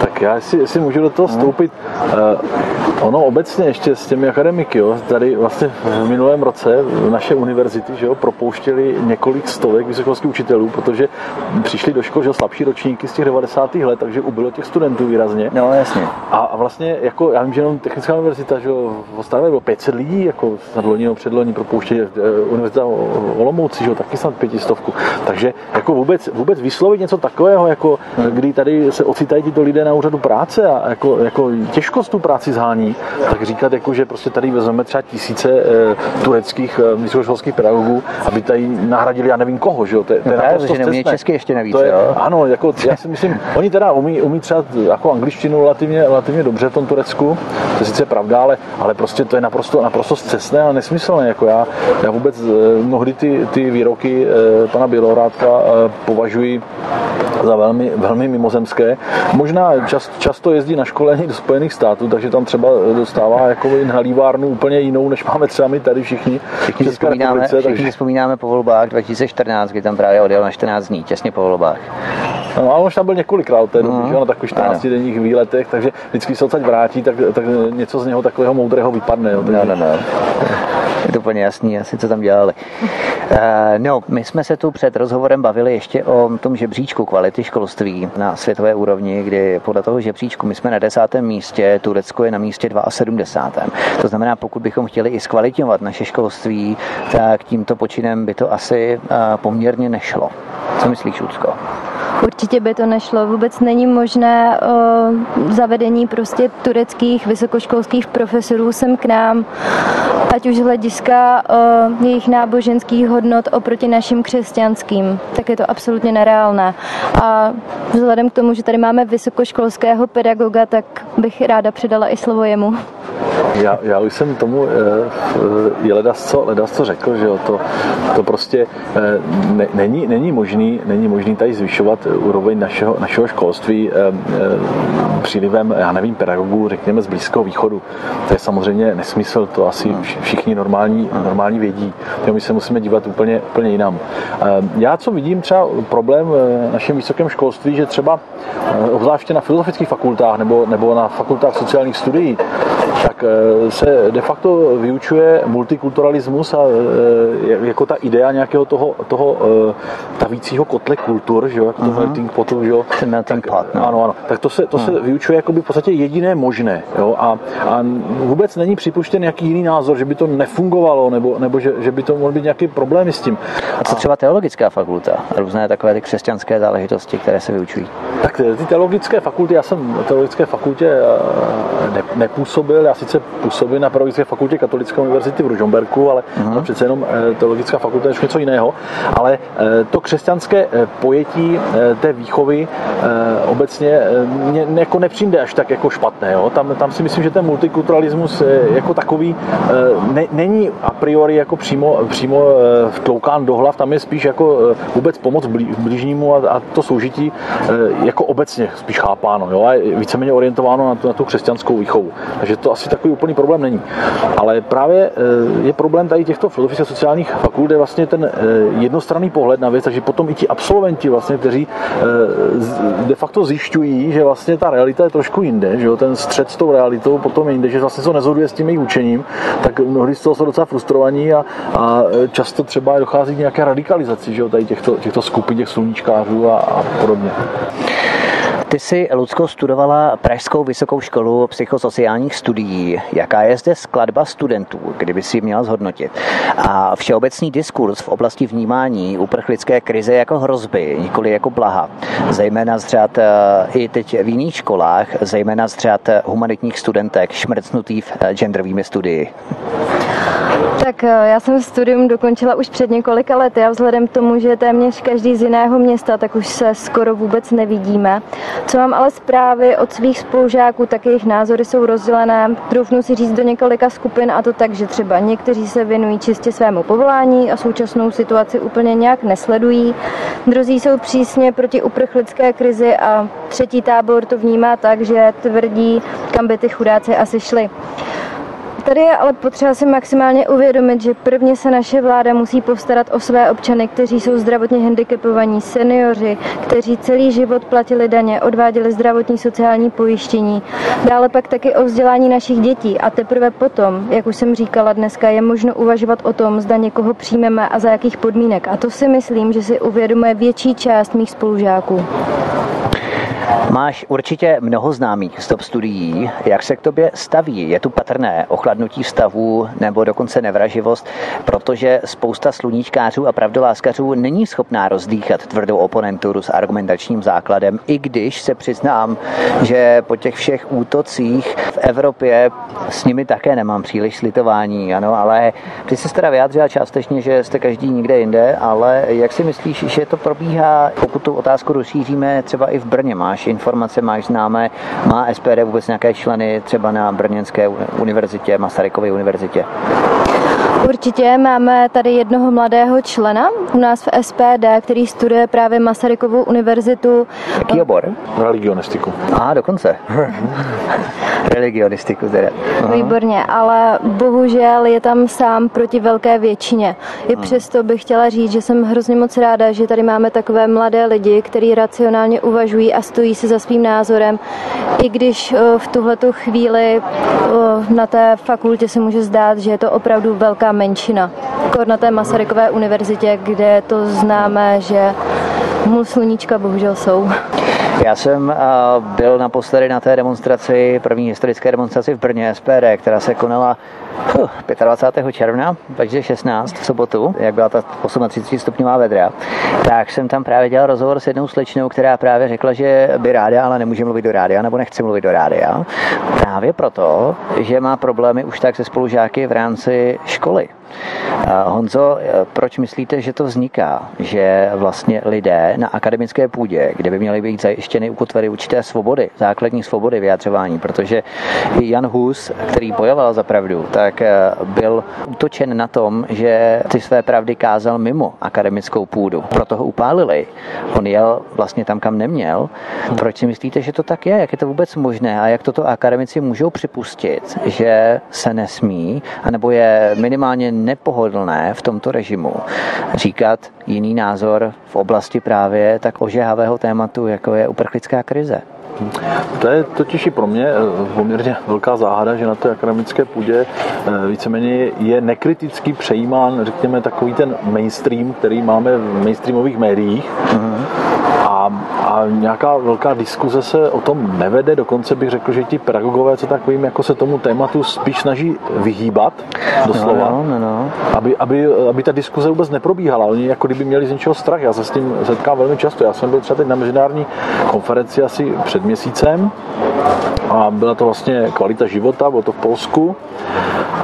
Tak já si, si můžu do toho vstoupit. Uh, ono obecně ještě s těmi akademiky, jo, tady vlastně v minulém roce naše univerzity že jo, propouštěli několik stovek vysokoškolských učitelů, protože přišli do škol že jo, slabší ročníky z těch 90. let, takže ubylo těch studentů výrazně. No, jasně. A, a vlastně, jako, já vím, že jenom Technická univerzita, že jo, v Ostravě bylo 500 lidí, jako snad loni nebo předloni propouštěli, eh, univerzita Olomouci, že jo, taky snad pětistovku. Takže jako vůbec, vůbec vyslovit něco takového, jako kdy tady se ocitají tyto lidé na úřadu práce a jako, jako těžkost tu práci zhání, tak říkat, jako, že prostě tady vezmeme třeba tisíce e, tureckých e, vysokoškolských pedagogů, aby tady nahradili já nevím koho, že jo? To, to je no že neumí česky ještě navíc, to je, jo? Ano, jako, já si myslím, oni teda umí, umí třeba jako angličtinu relativně, relativně dobře v tom Turecku, to je sice pravda, ale, ale prostě to je naprosto, naprosto zcestné a nesmyslné. Jako já, já vůbec e, mnohdy ty, ty výroky e, pana Bělohrátka e, považuji za velmi, velmi mimozemské. Možná čas, často jezdí na školení do Spojených států, takže tam třeba dostává jako inhalívárnu úplně jinou, než máme třeba my tady všichni. Všichni si vzpomínáme, všichni takže... vzpomínáme po volbách 2014, kdy tam právě odjel na 14 dní, těsně po volbách. No, ale už tam byl několikrát té doby, mm. že, na takových 14 denních výletech, takže vždycky se odsaď vrátí, tak, tak něco z něho takového moudrého vypadne. Jo, takže... No, no, no. Je to úplně jasný asi, co tam dělali. Uh, no, my jsme se tu před rozhovorem bavili ještě o tom žebříčku kvality školství na světové úrovni, kdy podle toho žebříčku my jsme na desátém místě, Turecko je na místě 72. To znamená, pokud bychom chtěli i zkvalitňovat naše školství, tak tímto počinem by to asi uh, poměrně nešlo. Co myslíš, Lucko? Určitě by to nešlo. Vůbec není možné o, zavedení prostě tureckých vysokoškolských profesorů sem k nám, ať už z hlediska o, jejich náboženských hodnot oproti našim křesťanským. Tak je to absolutně nereálné. A vzhledem k tomu, že tady máme vysokoškolského pedagoga, tak bych ráda předala i slovo jemu. Já, já už jsem tomu je ledas co, ledas co řekl, že jo, to, to prostě ne, není, není, možný, není možný tady zvyšovat úroveň našeho, našeho školství přílivem, já nevím, pedagogů, řekněme, z Blízkého východu. To je samozřejmě nesmysl, to asi všichni normální, normální vědí. My se musíme dívat úplně, úplně jinam. Já, co vidím třeba problém v našem vysokém školství, že třeba obzvláště na filozofických fakultách nebo, nebo na fakultách sociálních studií, tak se de facto vyučuje multikulturalismus a jako ta idea nějakého toho, toho tavícího kotle kultur, že jo, jako to melting potu, že jo. pot, no. Ano, ano. Tak to se, to uh-huh. se vyučuje jako by v podstatě jediné možné, jo, a, a vůbec není připuštěn nějaký jiný názor, že by to nefungovalo, nebo, nebo že, že by to mohl být nějaký problém s tím. A co třeba teologická fakulta? Různé takové ty křesťanské záležitosti, které se vyučují? Tak ty teologické fakulty, já jsem na teologické fakultě eh, ne, nepůsobil, já sice působím na pedagogické fakultě Katolické univerzity v Ružomberku, ale uh-huh. přece jenom eh, teologická fakulta je něco jiného. Ale eh, to křesťanské pojetí té výchovy obecně mě jako nepřijde až tak jako špatné. Jo? Tam, tam si myslím, že ten multikulturalismus jako takový ne, není a priori jako přímo, přímo vtloukán do hlav, tam je spíš jako vůbec pomoc blížnímu a, a to soužití jako obecně spíš chápáno jo? a je víceméně orientováno na tu, na tu křesťanskou výchovu. Takže to asi takový úplný problém není. Ale právě je problém tady těchto filozofických sociálních fakult, je vlastně ten jednostranný pohled na věc, takže potom i ti absolventi, vlastně, kteří de facto zjišťují, že vlastně ta realita je trošku jinde, že jo? ten střed s tou realitou potom je jinde, že vlastně se nezhoduje s tím jejich učením, tak mnohdy z toho docela frustrovaní a, a často třeba dochází k nějaké radikalizaci že jo? tady těchto, těchto skupin, těch sluníčkářů a, a podobně. Ty jsi, Lucko, studovala Pražskou vysokou školu psychosociálních studií. Jaká je zde skladba studentů, kdyby si měla zhodnotit? A všeobecný diskurs v oblasti vnímání uprchlické krize jako hrozby, nikoli jako blaha, zejména z řad eh, i teď v jiných školách, zejména z řad humanitních studentek šmrcnutých eh, genderovými studii. Tak eh, já jsem studium dokončila už před několika lety a vzhledem k tomu, že téměř každý z jiného města, tak už se skoro vůbec nevidíme. Co mám ale zprávy od svých spolužáků, tak jejich názory jsou rozdělené. Troufnu si říct do několika skupin a to tak, že třeba někteří se věnují čistě svému povolání a současnou situaci úplně nějak nesledují. Druzí jsou přísně proti uprchlické krizi a třetí tábor to vnímá tak, že tvrdí, kam by ty chudáci asi šli. Tady je ale potřeba si maximálně uvědomit, že prvně se naše vláda musí postarat o své občany, kteří jsou zdravotně handicapovaní, seniori, kteří celý život platili daně, odváděli zdravotní sociální pojištění. Dále pak taky o vzdělání našich dětí a teprve potom, jak už jsem říkala dneska, je možno uvažovat o tom, zda někoho přijmeme a za jakých podmínek. A to si myslím, že si uvědomuje větší část mých spolužáků. Máš určitě mnoho známých stop studií. Jak se k tobě staví? Je tu patrné ochladnutí stavů nebo dokonce nevraživost, protože spousta sluníčkářů a pravdoláskařů není schopná rozdýchat tvrdou oponenturu s argumentačním základem, i když se přiznám, že po těch všech útocích v Evropě s nimi také nemám příliš slitování, ano, ale ty se teda vyjádřila částečně, že jste každý někde jinde, ale jak si myslíš, že to probíhá, pokud tu otázku rozšíříme třeba i v Brně? Máš informace, máš známé, má SPD vůbec nějaké členy třeba na Brněnské univerzitě, Masarykově univerzitě? Určitě máme tady jednoho mladého člena u nás v SPD, který studuje právě Masarykovou univerzitu. Jaký obor? Religionistiku. A dokonce. Religionistiku teda. Aha. Výborně, ale bohužel je tam sám proti velké většině. I hmm. přesto bych chtěla říct, že jsem hrozně moc ráda, že tady máme takové mladé lidi, kteří racionálně uvažují a stojí si za svým názorem, i když eh, v tuhletu chvíli eh, na té fakultě se může zdát, že je to opravdu velká menšina. Kor na té Masarykové univerzitě, kde to známe, že Můj sluníčka bohužel jsou. Já jsem byl naposledy na té demonstraci, první historické demonstraci v Brně SPD, která se konala 25. června 2016 v sobotu, jak byla ta 38 stupňová vedra, tak jsem tam právě dělal rozhovor s jednou slečnou, která právě řekla, že by ráda, ale nemůže mluvit do rádia, nebo nechce mluvit do rádia. Právě proto, že má problémy už tak se spolužáky v rámci školy. Honzo, proč myslíte, že to vzniká? Že vlastně lidé na akademické půdě, kde by měly být zajištěny ukotveny určité svobody, základní svobody vyjadřování, protože i Jan Hus, který bojoval za pravdu, tak eh, byl útočen na tom, že ty své pravdy kázal mimo akademickou půdu. Proto ho upálili. On jel vlastně tam, kam neměl. Proč si myslíte, že to tak je? Jak je to vůbec možné? A jak toto akademici můžou připustit, že se nesmí, anebo je minimálně nepohodlné v tomto režimu říkat jiný názor v oblasti právě tak ožehavého tématu, jako je uprchlická krize. To je totiž i pro mě eh, poměrně velká záhada, že na té akademické půdě eh, víceméně je nekriticky přejímán, řekněme, takový ten mainstream, který máme v mainstreamových médiích. Mm-hmm a nějaká velká diskuze se o tom nevede, dokonce bych řekl, že ti pedagogové, co takovým, jako se tomu tématu spíš snaží vyhýbat, doslova, no, no, no. Aby, aby, aby ta diskuze vůbec neprobíhala. Oni jako kdyby měli z něčeho strach. Já se s tím setkám velmi často. Já jsem byl třeba teď na mezinárodní konferenci asi před měsícem a byla to vlastně kvalita života, bylo to v Polsku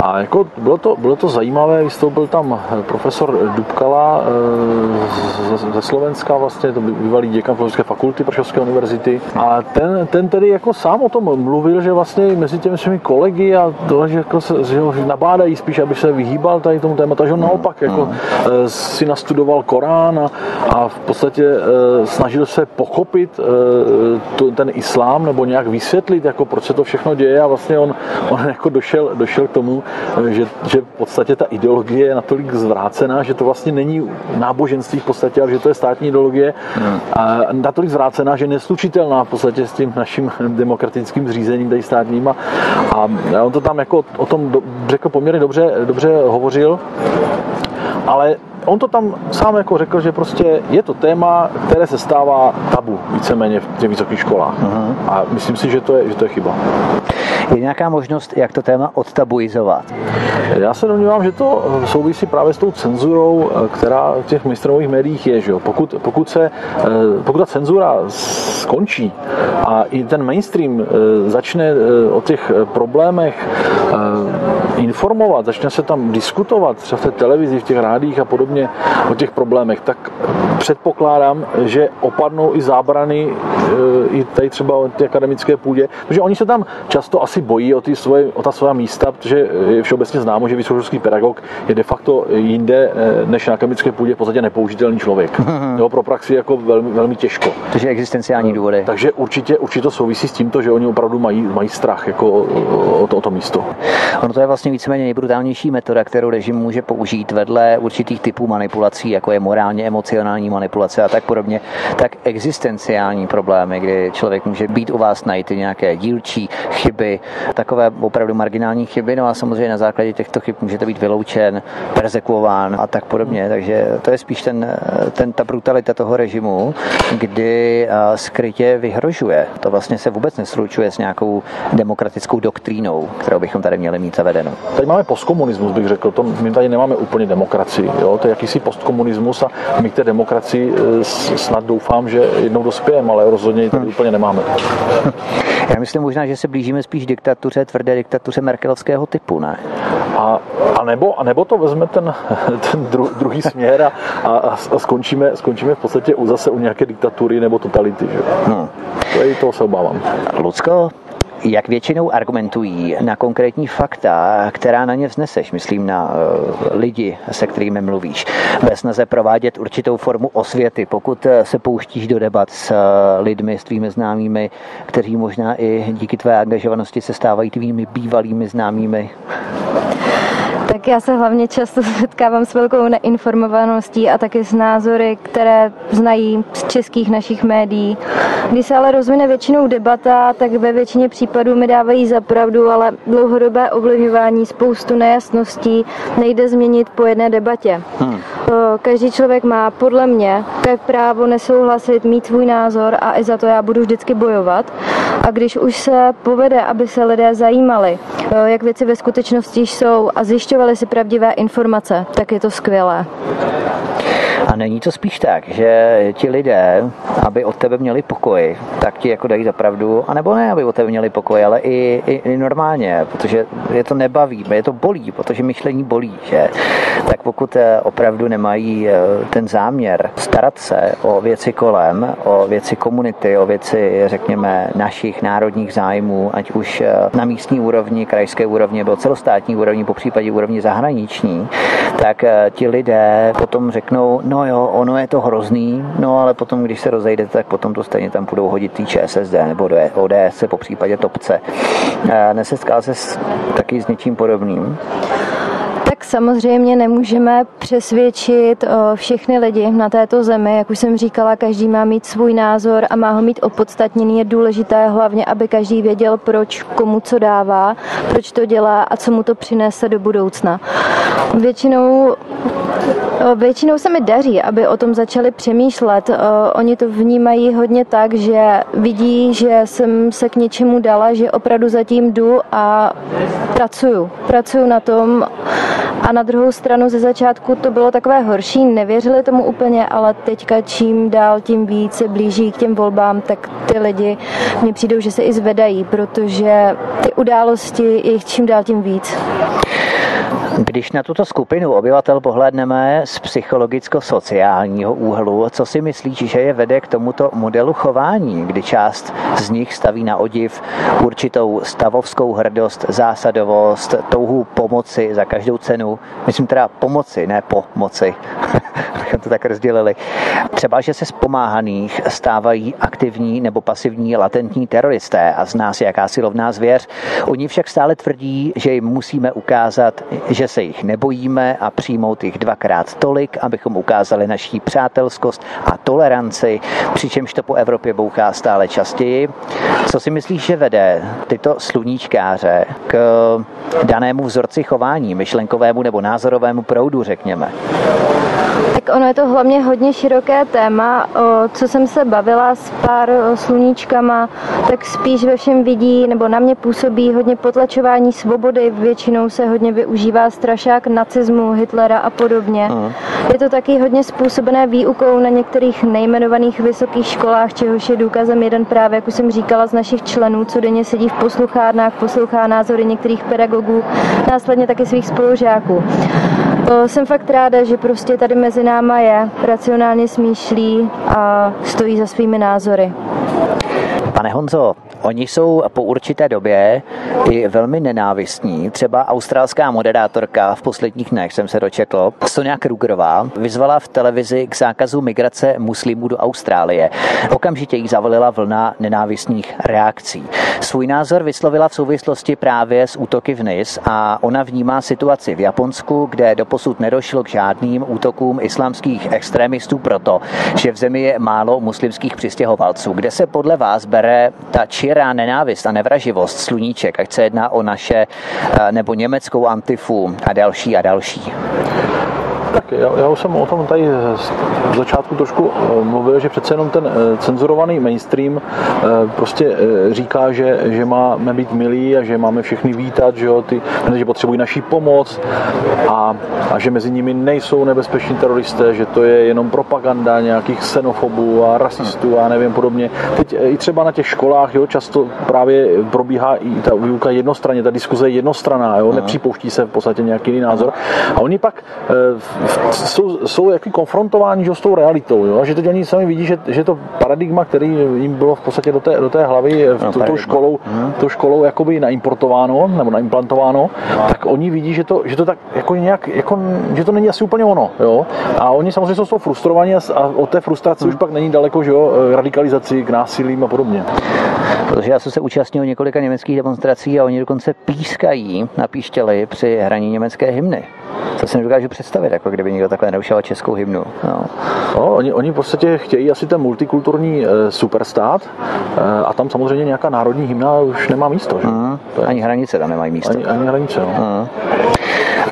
a jako bylo to, bylo to zajímavé, vystoupil tam profesor Dubkala eh, ze Slovenska, vlastně to bývalý děkan Filozofické fakulty Pršovské univerzity. A ten, ten tedy jako sám o tom mluvil, že vlastně mezi těmi svými kolegy a to, že, jako se, že ho nabádají spíš, aby se vyhýbal tady tomu tématu, že on naopak jako eh, si nastudoval Korán a, a v podstatě eh, snažil se pochopit ten islám nebo nějak vysvětlit, jako proč se to všechno děje. A vlastně on, on jako došel, došel k tomu, že, že v podstatě ta ideologie je natolik zvrácená, že to vlastně není náboženství v podstatě, ale že to je státní ideologie. Hmm. a natolik zvrácená, že neslučitelná v podstatě s tím naším demokratickým zřízením tady státním a, a on to tam jako o tom řekl poměrně dobře, dobře hovořil, ale on to tam sám jako řekl, že prostě je to téma, které se stává tabu víceméně v těch vysokých školách. Uh-huh. A myslím si, že to je, že to je chyba. Je nějaká možnost, jak to téma odtabuizovat? Já se domnívám, že to souvisí právě s tou cenzurou, která v těch mistrových médiích je. Že jo? Pokud, pokud, se, eh, pokud ta cenzura skončí a i ten mainstream eh, začne eh, o těch problémech informovat, začne se tam diskutovat třeba v té televizi, v těch rádích a podobně o těch problémech, tak předpokládám, že opadnou i zábrany i tady třeba o té akademické půdě, protože oni se tam často asi bojí o, ty svoje, o ta svá místa, protože je všeobecně známo, že vysokoškolský pedagog je de facto jinde eh, než na akademické půdě v podstatě nepoužitelný člověk. Jo, pro praxi jako velmi, velmi těžko. Takže existenciální důvody. Takže určitě, určitě to souvisí s tímto, že oni opravdu mají, mají strach jako o to, o to místo. Ono to je vlastně víceméně nejbrutálnější metoda, kterou režim může použít vedle určitých typů manipulací, jako je morálně emocionální manipulace a tak podobně, tak existenciální problémy, kdy člověk může být u vás najít nějaké dílčí chyby, takové opravdu marginální chyby, no a samozřejmě na základě těchto chyb můžete být vyloučen, persekuován a tak podobně. Takže to je spíš ten, ten, ta brutalita toho režimu, kdy skrytě vyhrožuje. To vlastně se vůbec neslučuje s nějakou demokratickou doktrínou, kterou bychom tady měli mít zavedenou. Tady máme postkomunismus, bych řekl. To, my tady nemáme úplně demokracii. Jo? To je jakýsi postkomunismus a my k té demokracii e, snad doufám, že jednou dospějeme, ale rozhodně ji tady hmm. úplně nemáme. Já myslím možná, že se blížíme spíš diktatuře, tvrdé diktatuře merkelovského typu, ne? A, a, nebo, a nebo to vezme ten, ten dru, druhý směr a, a, a skončíme, skončíme v podstatě u zase u nějaké diktatury nebo totality. Že? Hmm. To je toho se obávám. Lucko, jak většinou argumentují na konkrétní fakta, která na ně vzneseš, myslím na eh, lidi, se kterými mluvíš, ve snaze provádět určitou formu osvěty, pokud eh, se pouštíš do debat s eh, lidmi, s tvými známými, kteří možná i díky tvé angažovanosti se stávají tvými bývalými známými. Tak já se hlavně často setkávám s velkou neinformovaností a taky s názory, které znají z českých našich médií. Když se ale rozvine většinou debata, tak ve většině případů mi dávají za pravdu, ale dlouhodobé ovlivňování spoustu nejasností nejde změnit po jedné debatě. Hmm. Každý člověk má podle mě právo nesouhlasit, mít svůj názor a i za to já budu vždycky bojovat. A když už se povede, aby se lidé zajímali, jak věci ve skutečnosti jsou a zjišťovali si pravdivé informace, tak je to skvělé. A není to spíš tak, že ti lidé, aby od tebe měli pokoj, tak ti jako dají za pravdu, anebo ne, aby od tebe měli pokoj, ale i, i, i normálně, protože je to nebaví, je to bolí, protože myšlení bolí, že? Tak pokud eh, opravdu nemají eh, ten záměr starat se o věci kolem, o věci komunity, o věci, řekněme, našich národních zájmů, ať už eh, na místní úrovni, krajské úrovni, nebo celostátní úrovni, po případě úrovni zahraniční, tak ti lidé potom řeknou, no jo, ono je to hrozný, no ale potom, když se rozejdete, tak potom to stejně tam budou hodit tý ČSSD nebo do ODS, po případě Topce. Nesetkal se taky s něčím podobným? Samozřejmě nemůžeme přesvědčit všechny lidi na této zemi. Jak už jsem říkala, každý má mít svůj názor a má ho mít opodstatněný. Je důležité hlavně, aby každý věděl, proč komu co dává, proč to dělá a co mu to přinese do budoucna. Většinou Většinou se mi daří, aby o tom začali přemýšlet. Oni to vnímají hodně tak, že vidí, že jsem se k něčemu dala, že opravdu zatím jdu a pracuju. Pracuju na tom a na druhou stranu ze začátku to bylo takové horší, nevěřili tomu úplně, ale teďka čím dál, tím víc se blíží k těm volbám, tak ty lidi mně přijdou, že se i zvedají, protože ty události je jich čím dál tím víc. Když na tuto skupinu obyvatel pohledneme z psychologicko-sociálního úhlu, co si myslíš, že je vede k tomuto modelu chování, kdy část z nich staví na odiv určitou stavovskou hrdost, zásadovost, touhu pomoci za každou cenu, myslím teda pomoci, ne pomoci, abychom to tak rozdělili. Třeba, že se z pomáhaných stávají aktivní nebo pasivní latentní teroristé a z nás je jakási lovná zvěř. Oni však stále tvrdí, že jim musíme ukázat, že se jich nebojíme a přijmout jich dvakrát tolik, abychom ukázali naší přátelskost a toleranci, přičemž to po Evropě bouchá stále častěji. Co si myslíš, že vede tyto sluníčkáře k danému vzorci chování, myšlenkovému nebo názorovému proudu, řekněme? Tak ono je to hlavně hodně široké téma. Co jsem se bavila s pár sluníčkama, tak spíš ve všem vidí, nebo na mě působí hodně potlačování svobody. Většinou se hodně využívá strašák nacismu, Hitlera a podobně. Uh. Je to taky hodně způsobené výukou na některých nejmenovaných vysokých školách, čehož je důkazem jeden právě, jak už jsem říkala, z našich členů, co denně sedí v posluchárnách, poslouchá názory některých pedagogů, následně taky svých spolužáků. Jsem fakt ráda, že prostě tady mezi náma je, racionálně smýšlí a stojí za svými názory. Pane Honzo, oni jsou po určité době i velmi nenávistní. Třeba australská moderátorka v posledních dnech jsem se dočetl, Sonia Krugerová, vyzvala v televizi k zákazu migrace muslimů do Austrálie. Okamžitě jí zavolila vlna nenávistných reakcí. Svůj názor vyslovila v souvislosti právě s útoky v NIS a ona vnímá situaci v Japonsku, kde doposud nedošlo k žádným útokům islamských extremistů proto, že v zemi je málo muslimských přistěhovalců. Kde se podle vás bere bere ta čirá nenávist a nevraživost sluníček, ať se jedná o naše eh, nebo německou antifu a další a další. Tak já, já už jsem o tom tady v začátku trošku eh, mluvil, že přece jenom ten eh, cenzurovaný mainstream eh, prostě říká, že, že máme být milí a že máme všechny vítat, že, jo, ty, že potřebují naší pomoc a, a že mezi nimi nejsou nebezpeční teroristé, že to je jenom propaganda nějakých xenofobů a rasistů a nevím podobně. Teď i třeba na těch školách jo, často právě probíhá i ta výuka jednostranně, ta diskuze je jednostranná, jo, nepřipouští se v podstatě nějaký jiný názor. A oni pak jsou, jsou jaký konfrontováni že, s tou realitou. Jo? Že teď oni sami vidí, že, že to paradigma, který jim bylo v podstatě do té, do té hlavy v no, tou školou, hmm. tou školou jakoby naimportováno nebo naimplantováno, tak oni vidí, že to, že to tak jako nějak, jako, že to není asi úplně ono. Jo? A oni samozřejmě jsou z toho frustrovaní a, a od té frustrace hmm. už pak není daleko že jo, radikalizaci k násilím a podobně. Protože já jsem se účastnil několika německých demonstrací a oni dokonce pískají na píštěli při hraní německé hymny. To si nedokážu představit, jako kdyby někdo takhle neušel českou hymnu. No. No, oni, oni v podstatě chtějí asi ten multikulturní e, superstát e, a tam samozřejmě nějaká národní hymna už nemá místo. Že? Mm, je... Ani hranice tam nemají místo. Ani, ani hranice, no. Mm.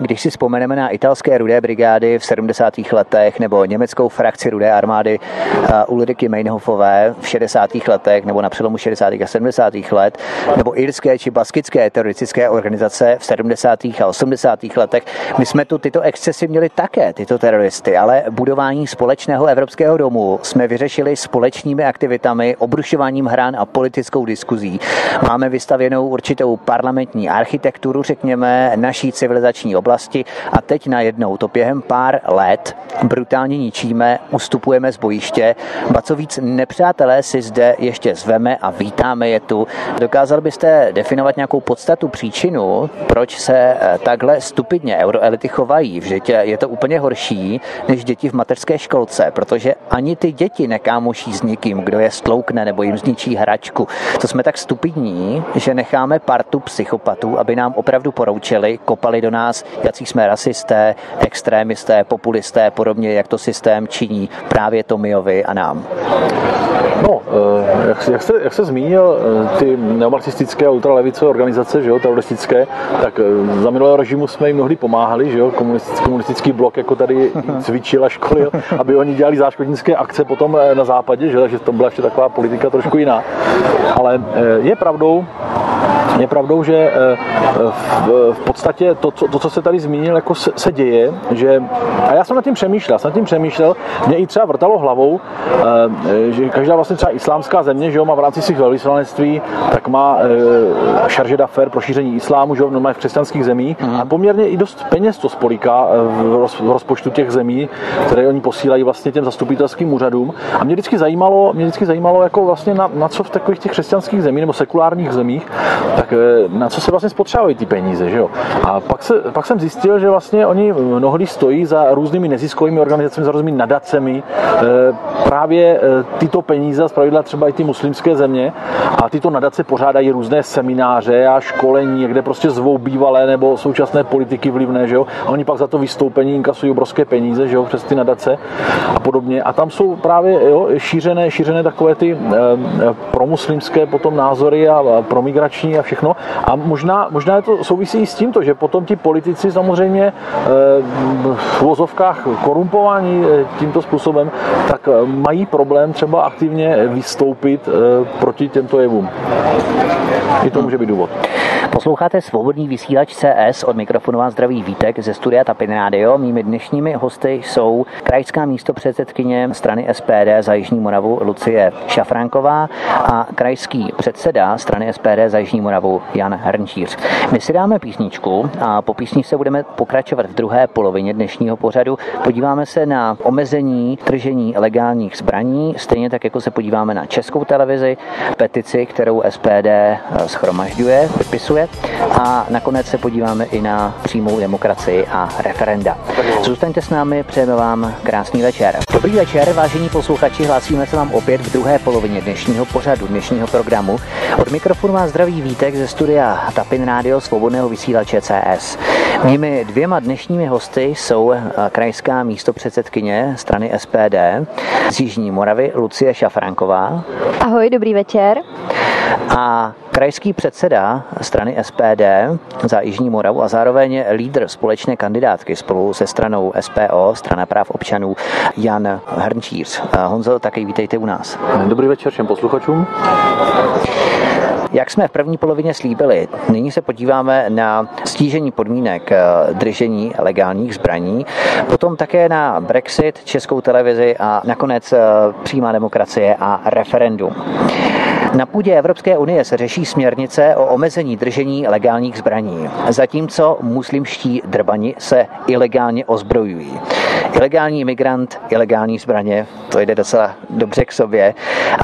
Když si vzpomeneme na italské rudé brigády v 70. letech nebo německou frakci rudé armády uh, Ulriky Meinhofové v 60. letech nebo na přelomu 60. a 70. let, nebo irské či baskické teroristické organizace v 70. a 80. letech, my jsme tu tyto excesy měli také, tyto teroristy, ale budování společného evropského domu jsme vyřešili společnými aktivitami, obrušováním hrán a politickou diskuzí. Máme vystavěnou určitou parlamentní architekturu, řekněme, naší civilizační oblasti a teď najednou to během pár let brutálně ničíme, ustupujeme z bojiště, ba co víc nepřátelé si zde ještě zveme a vítáme je tu. Dokázal byste definovat nějakou podstatu, příčinu, proč se eh, takhle stupidně euroelity chovají? Vždyť je to úplně horší než děti v mateřské školce, protože ani ty děti nekámoší s nikým, kdo je stloukne nebo jim zničí hračku. To jsme tak stupidní, že necháme partu psychopatů, aby nám opravdu poroučili, kopali do nás jací jsme rasisté, extrémisté, populisté, podobně jak to systém činí právě Tomiovi a nám. No, eh, jak, jak, se, jak se zmínil, eh, ty neomarxistické a ultralevicové organizace, že jo, teroristické, tak eh, za minulého režimu jsme jim mnohdy pomáhali, že jo, komunistický, komunistický blok jako tady cvičil a školil, aby oni dělali záškodnické akce potom na západě, že, takže to byla ještě taková politika trošku jiná. Ale je pravdou, je pravdou, že eh, v, podstatě to, to, co se tady zmínil, jako se, se děje, že, a já jsem nad tím přemýšlel, jsem nad tím přemýšlel, mě i třeba vrtalo hlavou, eh, že každá vlastně třeba islámská země, že jo, má v rámci svých velvyslanectví, tak má šarže eh, d'affaires pro šíření islámu, že jo, v křesťanských zemích mm. a poměrně i dost peněz to spoliká roz, v rozpočtu těch zemí, které oni posílají vlastně těm zastupitelským úřadům. A mě vždycky zajímalo, mě vždycky zajímalo, jako vlastně na, na co v takových těch křesťanských zemích nebo sekulárních zemích, tak eh, na co se vlastně spotřebují ty peníze, že jo? A pak, se, pak jsem zjistil, že vlastně oni mnohdy stojí za různými neziskovými organizacemi, za různými nadacemi, eh, právě tyto peníze, zpravidla třeba i ty muslimské země, a tyto nadace pořádají různé semináře a školení, kde prostě zvou bývalé nebo současné politiky vlivné, že jo? A oni pak za to vystoupení inkasují obrovské peníze, že jo, přes ty nadace a podobně. A tam jsou právě jo, šířené, šířené takové ty eh, promuslimské potom názory a, a promigrační a všechno. A možná, možná je to souvisí s tímto, že potom ti politici samozřejmě eh, v vozovkách korumpování eh, tímto způsobem, tak eh, mají problém třeba aktivně vystoupit proti těmto jevům. I to může být důvod. Posloucháte svobodný vysílač CS od mikrofonu vás zdraví Vítek ze studia Tapin Radio. Mými dnešními hosty jsou krajská místo předsedkyně strany SPD za Jižní Moravu Lucie Šafránková a krajský předseda strany SPD za Jižní Moravu Jan Hrnčíř. My si dáme písničku a po písničce budeme pokračovat v druhé polovině dnešního pořadu. Podíváme se na omezení tržení legálních zbraní, stejně tak jako se podíváme na českou televizi, petici, kterou SPD schromažďuje, vypisuje a nakonec se podíváme i na přímou demokracii a referenda. Zůstaňte s námi, přejeme vám krásný večer. Dobrý večer, vážení posluchači, hlásíme se vám opět v druhé polovině dnešního pořadu, dnešního programu. Od mikrofonu vás zdraví Vítek ze studia Tapin Radio Svobodného vysílače CS. Mými dvěma dnešními hosty jsou eh, krajská místopředsedkyně strany SPD z Jižní Moravy Lucie Šafranková. Ahoj, dobrý večer. A krajský předseda strany SPD za Jižní Moravu a zároveň lídr společné kandidátky spolu se stranou SPO, strana práv občanů, Jan Hrnčíř. Honzo, taky vítejte u nás. Dobrý večer všem posluchačům. Jak jsme v první polovině slíbili, nyní se podíváme na stížení podmínek eh, držení legálních zbraní, potom také na Brexit, českou televizi a nakonec eh, přímá demokracie a referendum. Na půdě Evropské unie se řeší směrnice o omezení držení legálních zbraní, zatímco muslimští drbani se ilegálně ozbrojují. Ilegální imigrant, ilegální zbraně, to jde docela dobře k sobě,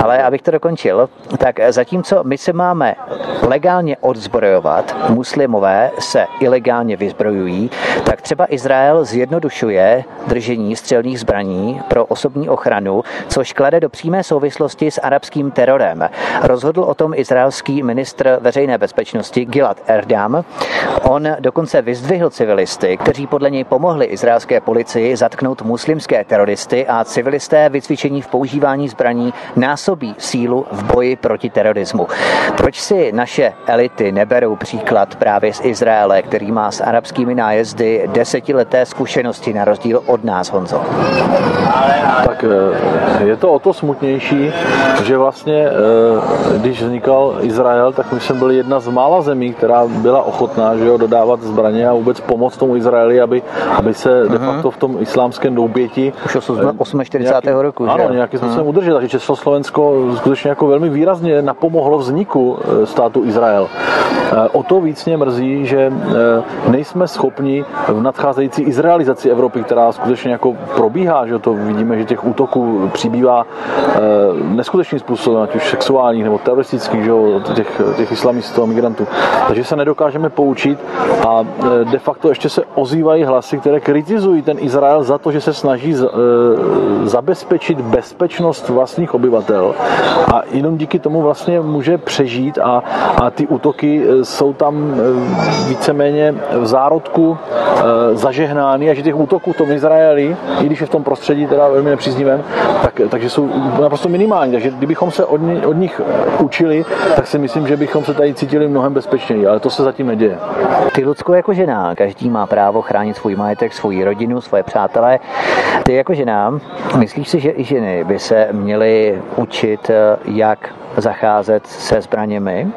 ale abych to dokončil, tak zatímco my se máme legálně odzbrojovat, muslimové se ilegálně vyzbrojují, tak třeba Izrael zjednodušuje držení střelných zbraní pro osobní ochranu, což klade do přímé souvislosti s arabským terorem. Rozhodl o tom izraelský ministr veřejné bezpečnosti Gilad Erdam. On dokonce vyzdvihl civilisty, kteří podle něj pomohli izraelské policii zatknout muslimské teroristy a civilisté vycvičení v používání zbraní násobí sílu v boji proti terorismu. Proč si naše elity neberou příklad právě z Izraele, který má s arabskými nájezdy desetileté zkušenosti na rozdíl od nás, Honzo? Tak eh, je to o to smutnější, že vlastně eh, když vznikal Izrael, tak my jsme byli jedna z mála zemí, která byla ochotná že jo, dodávat zbraně a vůbec pomoct tomu Izraeli, aby, aby se de mhm. facto v tom islámském douběti... Už 48. Nějaký, roku, Ano, nějakým způsobem uh-huh. udržet. Takže Československo skutečně jako velmi výrazně napomohlo vzniku eh, státu Izrael. Eh, o to víc mě mrzí, že eh, nejsme schopni v nadcházející izraelizaci Evropy, která skutečně jako probíhá, že to vidíme, že těch útoků přibývá neskutečným způsobem, ať už sexuálních nebo teroristických, že těch, těch islamistů a migrantů. Takže se nedokážeme poučit a de facto ještě se ozývají hlasy, které kritizují ten Izrael za to, že se snaží zabezpečit bezpečnost vlastních obyvatel a jenom díky tomu vlastně může přežít a, a ty útoky jsou tam víceméně v zárodku zažehnány a že těch útoků v tom Izraeli, i když je v tom prostředí teda velmi nepříznivém, tak, takže jsou naprosto minimální. Takže kdybychom se od, od nich učili, tak si myslím, že bychom se tady cítili mnohem bezpečněji, ale to se zatím neděje. Ty, Lucko, jako žena, každý má právo chránit svůj majetek, svou rodinu, svoje přátelé. Ty jako žena, myslíš si, že i ženy by se měly učit, jak zacházet se zbraněmi?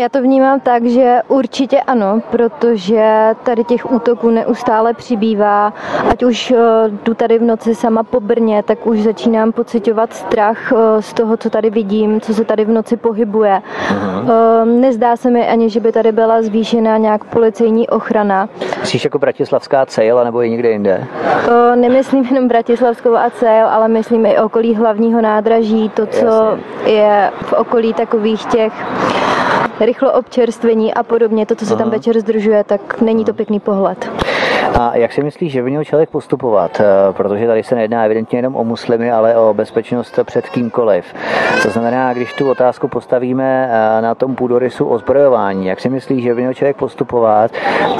Já to vnímám tak, že určitě ano, protože tady těch útoků neustále přibývá. Ať už eh, jdu tady v noci sama po Brně, tak už začínám pocitovat strach eh, z toho, co tady vidím, co se tady v noci pohybuje. Uh-huh. Nezdá se mi ani, že by tady byla zvýšená nějak policejní ochrana. Myslíš jako Bratislavská cejl, nebo i někde jinde? Nemyslím jenom Bratislavskou a cejl, ale myslím i okolí hlavního nádraží, to, co Jasně. je v okolí takových těch rychlo občerstvení a podobně, to, co se tam večer združuje, tak není to pěkný pohled. A jak si myslíš, že by měl člověk postupovat? Eh, protože tady se nejedná evidentně jenom o muslimy, ale o bezpečnost před kýmkoliv. To znamená, když tu otázku postavíme eh, na tom půdorysu ozbrojování, jak si myslíš, že by měl člověk postupovat,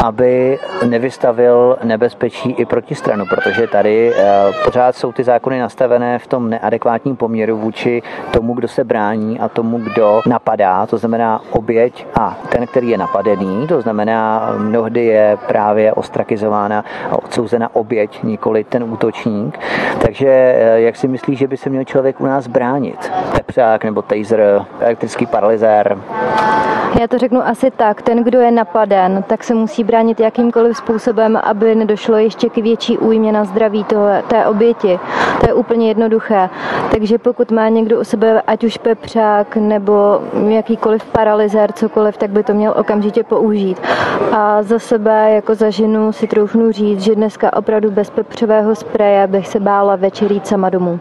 aby nevystavil nebezpečí i proti stranu? Protože tady eh, pořád jsou ty zákony nastavené v tom neadekvátním poměru vůči tomu, kdo se brání a tomu, kdo napadá. To znamená oběť a ten, který je napadený. To znamená, mnohdy je právě ostrakizován odsouzována a odsouzena oběť, nikoli ten útočník. Takže eh, jak si myslíš, že by se měl člověk u nás bránit? Tepřák nebo taser, elektrický paralyzér? Já to řeknu asi tak. Ten, kdo je napaden, tak se musí bránit jakýmkoliv způsobem, aby nedošlo ještě k větší újmě na zdraví toho, té oběti. To je úplně jednoduché. Takže pokud má někdo u sebe ať už pepřák nebo jakýkoliv paralyzér, cokoliv, tak by to měl okamžitě použít. A za sebe jako za ženu si troufnu říct, že dneska opravdu bez pepřového spreje bych se bála večer jít sama domů.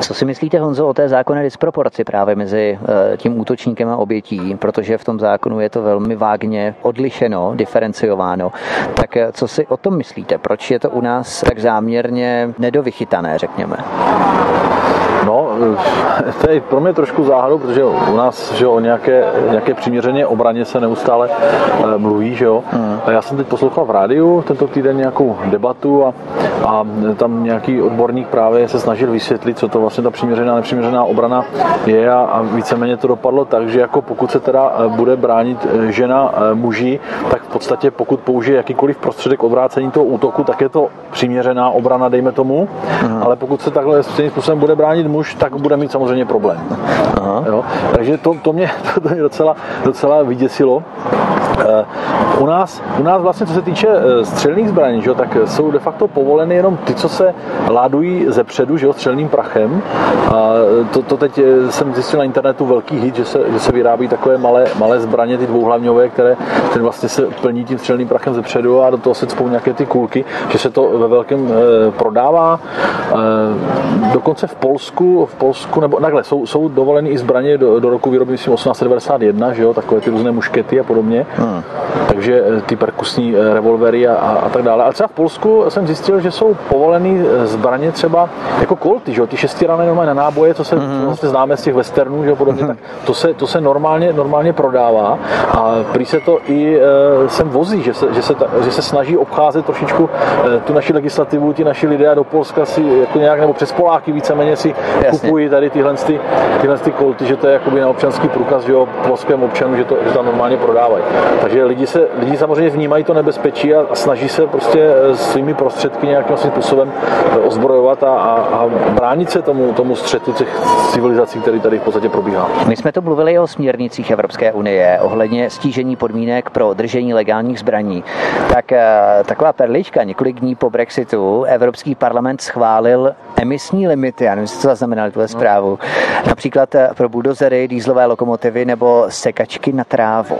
Co si myslíte, Honzo, o té zákonné disproporci právě mezi eh, tím útočníkem a obětí, protože v tom zákonu je to velmi vágně odlišeno, diferenciováno. Tak eh, co si o tom myslíte? Proč je to u nás tak záměrně nedovychytané, řekněme? No, eh, to je pro mě trošku záhadou, protože u nás že o nějaké, nějaké přiměřené obraně se neustále mluví. Že jo? Hmm. A já jsem teď poslouchal v rádiu tento týden nějakou debatu a, a tam nějaký odborník právě se snažil vysvětlit, co to vlastně ta přiměřená nepřiměřená obrana je a, a víceméně to dopadlo tak, že jako pokud se teda eh, bude bránit eh, žena eh, muži, tak v podstatě pokud použije jakýkoliv prostředek odvrácení toho útoku, tak je to přiměřená obrana, dejme tomu, Aha. ale pokud se takhle stejným způsobem bude bránit muž, tak bude mít samozřejmě problém. Aha. Jo? Takže to, to, mě, to mě docela, docela vyděsilo. U nás, u nás vlastně, co se týče střelných zbraní, že, tak jsou de facto povoleny jenom ty, co se ládují ze předu že, střelným prachem. A to, to teď jsem zjistil na internetu velký hit, že se, že se vyrábí takové malé, malé zbraně, ty dvouhlavňové, které, které vlastně se plní tím střelným prachem ze předu a do toho se cpou nějaké ty kulky, že se to ve velkém e, prodává. E, dokonce v Polsku, v Polsku nebo takhle, jsou, jsou dovoleny i zbraně do, do roku výroby, myslím, 1891, že jo, takové ty různé muškety a podobně. Hmm. Takže eh, ty perkusní revolvery a, a, a tak dále. Ale třeba v Polsku jsem zjistil, že jsou povoleny zbraně třeba jako kolty, že jo, ty šestirané normálně na náboje, co se mm-hmm. vlastně známe z těch westernů, že jo, podobně, mm-hmm. tak to se, to se normálně, normálně prodává a prý se to i e, sem vozí, že se, že, se, že se snaží obcházet trošičku e, tu naši legislativu, ti naši lidé a do Polska si jako nějak, nebo přes Poláky víceméně si Jasně. kupují tady tyhle, ty, tyhle ty kolty, že to je jakoby na občanský průkaz, že jo, polském občanu, že to, že to normálně prodávají. Takže lidi, se, lidi samozřejmě vnímají to nebezpečí a, a snaží se prostě e, svými prostředky nějakým způsobem e, ozbrojovat a, a, a bránit se tomu, tomu střetu těch civilizací, který tady v podstatě probíhá. My jsme to mluvili o směrnicích Evropské unie ohledně stížení podmínek pro držení legálních zbraní. Tak eh, taková perlička, několik dní po Brexitu Evropský parlament schválil emisní limity, já nevím, jestli to zaznamenali tuhle no. zprávu, například eh, pro buldozery, dýzlové lokomotivy nebo sekačky na trávu.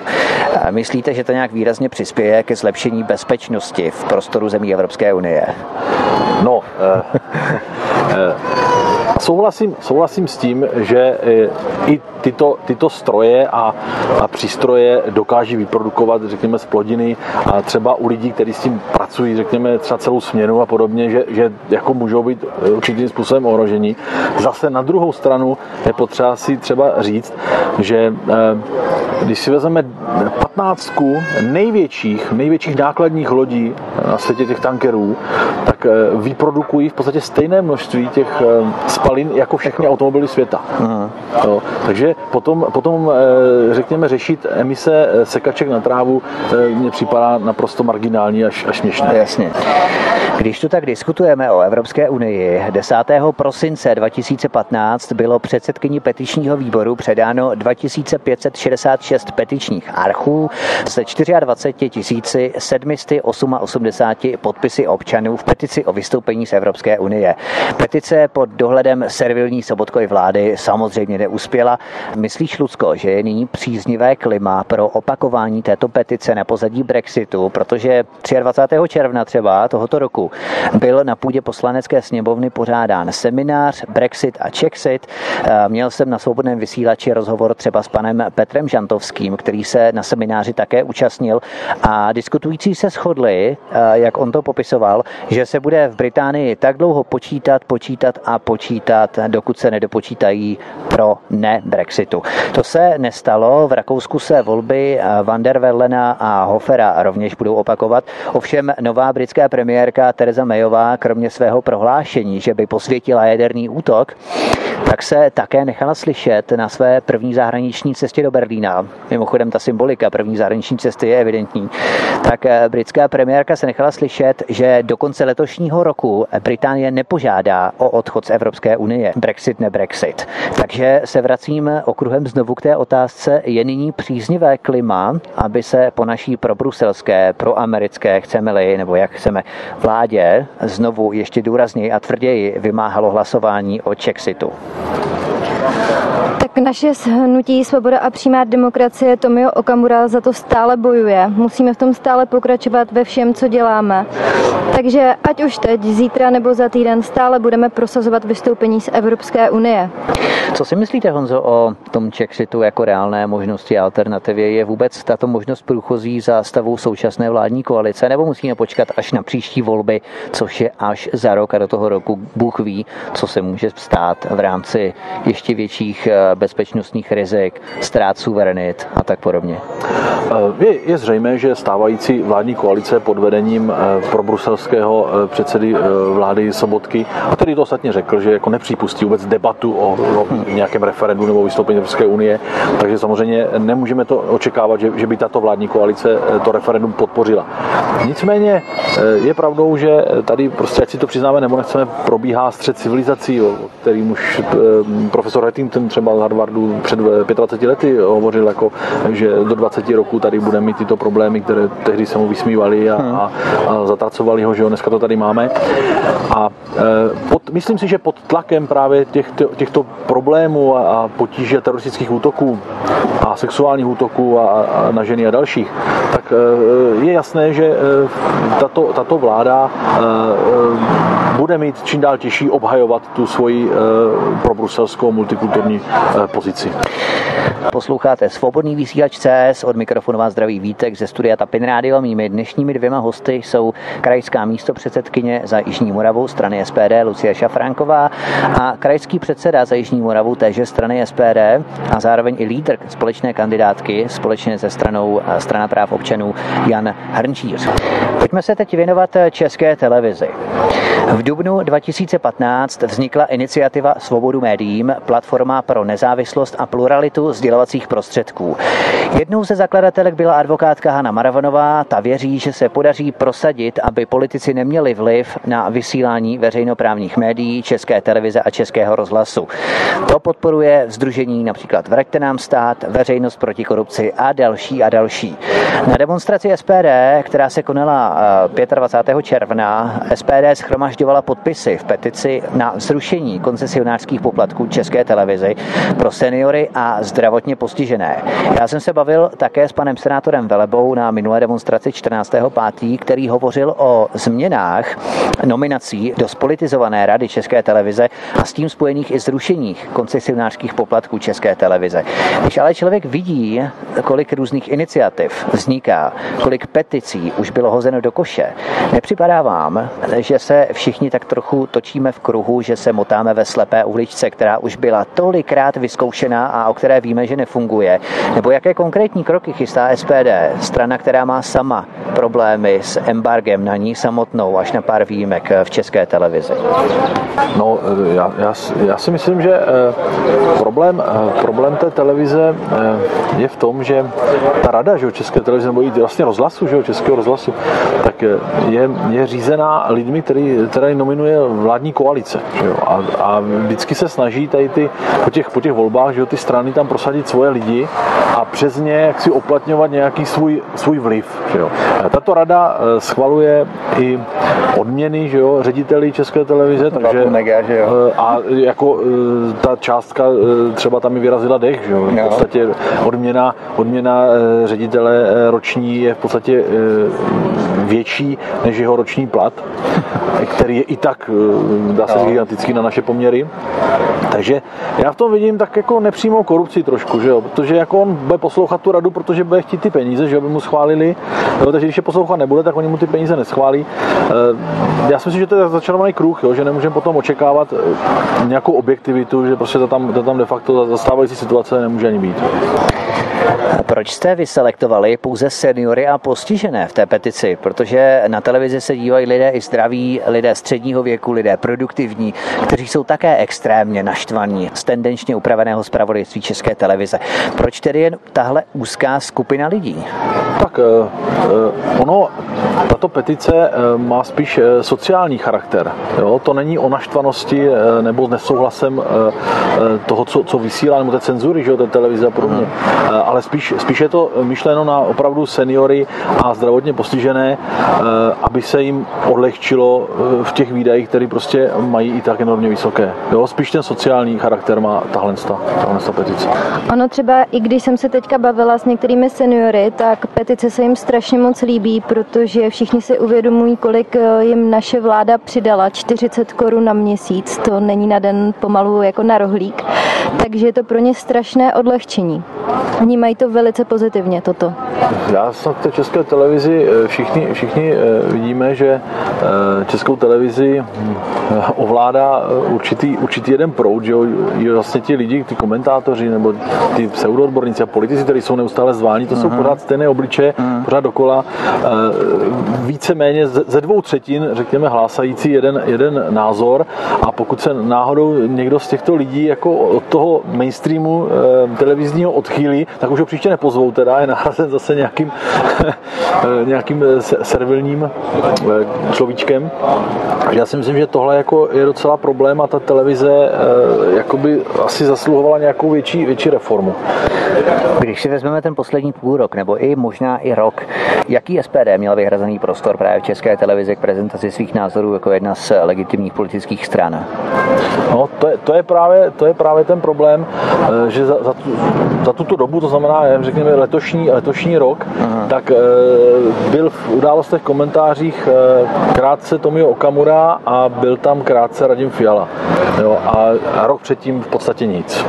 Myslí Myslíte, že to nějak výrazně přispěje ke zlepšení bezpečnosti v prostoru zemí Evropské unie? No, eh, eh, souhlasím, souhlasím s tím, že eh, i tyto, tyto stroje a, a přístroje dokáží vyprodukovat, řekněme, z plodiny a třeba u lidí, kteří s tím pracují, řekněme, třeba celou směnu a podobně, že, že jako můžou být určitým způsobem ohrožení. Zase na druhou stranu je potřeba si třeba říct, že když si vezmeme 15 největších, největších nákladních lodí na světě těch tankerů, tak vyprodukují v podstatě stejné množství těch spalin jako všechny automobily světa. Aha. Jo, takže potom, potom, eh, řekněme, řešit emise eh, sekaček na trávu eh, mně připadá naprosto marginální až, až směšné. Jasně. Když tu tak diskutujeme o Evropské unii, 10. prosince 2015 bylo předsedkyni petičního výboru předáno 2566 petičních archů se 24 788 podpisy občanů v petici o vystoupení z Evropské unie. Petice pod dohledem servilní Sobotkovy vlády samozřejmě neuspěla. Myslíš, Lucko, že je nyní příznivé klima pro opakování této petice na pozadí Brexitu, protože 23. června třeba tohoto roku byl na půdě poslanecké sněmovny pořádán seminář Brexit a Czexit. Eh, měl jsem na svobodném vysílači rozhovor třeba s panem Petrem Žantovským, který se na semináři také účastnil a diskutující se shodli, jak on to popisoval, že se bude v Británii tak dlouho počítat, počítat a počítat, dokud se nedopočítají pro ne Brexitu. To se nestalo, v Rakousku se volby eh, Van der Wellena a Hofera rovněž budou opakovat, ovšem nová britská premiérka Teresa Mayová, kromě svého prohlášení, že by posvětila jaderný útok, tak se také nechala slyšet na své první zahraniční cestě do Berlína. Mimochodem ta symbolika první zahraniční cesty je evidentní. Tak eh, britská premiérka se nechala slyšet, že do konce letošního roku Británie nepožádá o odchod z Evropské unie. Brexit ne Brexit. Takže se vracím okruhem znovu k té otázce, je nyní příznivé klima, aby se po naší probruselské, proamerické, chceme-li, nebo jak chceme, vládě znovu ještě důrazněji a tvrději vymáhalo hlasování o Chexitu. Tak naše hnutí Svoboda a přímá demokracie Tomio Okamura za to stále bojuje. Musíme v tom stále pokračovat ve všem, co děláme. Takže ať už teď, zítra nebo za týden stále budeme prosazovat vystoupení z Evropské unie. Co si myslíte, Honzo, o tom Chexitu jako reálné možnosti alternativě? Je vůbec tato možnost průchozí za stavu současné vládní koalice, nebo musíme počkat až na příští volby, což je až za rok a do toho roku Bůh ví, co se může stát v rámci ještě větších eh, bezpečnostních rizik, ztrát suverenit a tak podobně? Eh, je, je zřejmé, že stávající vládní koalice pod vedením eh, pro bruselského předsedy vlády Sobotky, který to ostatně řekl, že jako nepřipustí vůbec debatu o, o nějakém referendu nebo vystoupení Evropské unie, takže samozřejmě nemůžeme to očekávat, že, že by tato vládní koalice to referendum podpořila. Nicméně je pravdou, že tady prostě, ať si to přiznáme nebo nechceme, probíhá střed civilizací, o kterým už profesor Rettington třeba z Harvardu před 25 lety hovořil, jako, že do 20 roku tady budeme mít tyto problémy, které tehdy se mu vysmívali a, hmm. a, a zatracovali ho, že jo, dneska to tady máme. A e, pod, myslím si, že pod tlakem právě těchto, těchto problémů a, a potíže teroristických útoků a sexuálních útoků a, a na ženy a dalších, tak e, je jasné, že e, tato, tato vláda bude mít čím dál těžší obhajovat tu svoji probruselskou multikulturní pozici. Posloucháte Svobodný vysílač CS, od mikrofonu vás zdraví Vítek ze studia Tapin Radio. Mými dnešními dvěma hosty jsou krajská místo předsedkyně za Jižní Moravu strany SPD Lucie Šafránková a krajský předseda za Jižní Moravu téže strany SPD a zároveň i lídr společné kandidátky společně se stranou Strana práv občanů Jan Hrnčíř. Pojďme se teď věnovat české televizi. V dubnu 2015 vznikla iniciativa Svobodu médiím, platforma pro nezávislost a pluralitu sdělovacích prostředků. Jednou ze zakladatelek byla advokátka Hanna Maravanová. Ta věří, že se podaří prosadit, aby politici neměli vliv na vysílání veřejnoprávních médií, české televize a českého rozhlasu. To podporuje Združení například Vraťte nám stát, Veřejnost proti korupci a další a další. Na demonstraci SPD, která se konala 25. Eh, června, SPD schromažďovala podpisy v petici na zrušení koncesionářských poplatků České televizi. pro seniory a zdravotně postižené. Já jsem se bavil také s panem senátorem Velebou na minulé demonstraci 14.5., který hovořil o změnách nominací do spolitizované rady České televize a s tím spojených i zrušeních koncesionářských poplatků České televize. Když ale člověk vidí, kolik různých iniciativ vzniká, kolik peticí už bylo hozeno do koše, nepřipadá vám, že se všichni tak trochu točíme v kruhu, že se motáme ve slepé uličce, která už byla tolikrát vyzkoušená a o které víme, že nefunguje? Nebo jaké konkrétní kroky chystá SPD, strana, která má sama problémy s embargem na ní samotnou až na pár výjimek v české televizi? No, já, já, já si myslím, že eh, problém, eh, problém té televize eh, je v tom, že ta rada že, České televize, nebo i vlastně rozhlasu, že, Českého rozhlasu, tak je, je řízená lidmi, který, který nominuje vládní koalice. Že jo? A, a vždycky se snaží tady ty, po těch, po těch volbách, že jo, ty strany tam prosadit svoje lidi a přes ně jak si oplatňovat nějaký svůj, svůj vliv. Že jo? Tato rada schvaluje i odměny že jo, řediteli České televize, takže mega, že jo? a jako ta částka třeba tam mi vyrazila dech, že jo? v podstatě odměna, odměna ředitele roční je v podstatě větší než jeho roční plat, který je i tak, dá se říct, gigantický na naše poměry. Takže já v tom vidím tak jako nepřímou korupci trošku, že jo? protože jako on bude poslouchat tu radu, protože bude chtít ty peníze, že jo, by mu schválili, jo? takže když je poslouchat nebude, tak oni mu ty peníze neschválí. Já si myslím, že to je začarovaný kruh, jo? že nemůžeme potom očekávat nějakou objektivitu, že prostě to tam, to tam de facto zastávající situace nemůže ani být. Proč jste vyselektovali pouze seniory a postižené v té petici? Protože na televizi se dívají lidé i zdraví, lidé středního věku, lidé produktivní, kteří jsou také extrémně naštvaní z tendenčně upraveného zpravodajství České televize. Proč tedy jen tahle úzká skupina lidí? Tak ono, tato petice má spíš sociální charakter. Jo? To není o naštvanosti nebo nesouhlasem toho, co, co vysílá, nebo té cenzury, že jo, té televize a podobně. Ale spíš, spíš je to myšleno na opravdu seniory a zdravotně postižené, aby se jim odlehčilo v těch výdajích, které prostě mají i tak enormně vysoké. Jo? Spíš ten sociální charakter má tahle, tahle petice. Ono třeba, i když jsem se teďka bavila s některými seniory, tak petice se jim strašně moc líbí, protože všichni si uvědomují, kolik jim naše vláda přidala. 40 korun na měsíc, to není na den pomalu jako na rohlík. Takže je to pro ně strašné odlehčení. Vnímají to velice pozitivně, toto. Já snad v té české televizi všichni, všichni vidíme, že českou televizi hm, ovládá určitý, určitý jeden proud, že jo, vlastně ti lidi, ty komentátoři nebo ty pseudoodborníci a politici, kteří jsou neustále zváni, to uh-huh. jsou mhm. pořád stejné obliče, uh-huh. pořád dokola. Víceméně ze dvou třetin, řekněme, hlásající jeden, jeden názor a pokud se náhodou někdo z těchto lidí jako od toho mainstreamu televizního odchýlí, tak už ho příště nepozvou teda, je nahrazen zase nějakým, nějakým servilním človíčkem. Já si myslím, že tohle jako je docela problém a ta televize jakoby asi zasluhovala nějakou větší, větší reformu. Když si vezmeme ten poslední půl rok, nebo i možná i rok, jaký SPD měl vyhrazený prostor právě v České televizi k prezentaci svých názorů jako jedna z legitimních politických stran? No, to je, to je, právě, to je právě ten problém, eh, že za, za, tu, za tuto dobu, to znamená, řekněme, letošní, letošní rok, Aha. tak e, byl v událostech komentářích e, krátce Tomio Okamura a byl tam krátce Radim Fiala. Jo, a, a rok předtím v podstatě nic.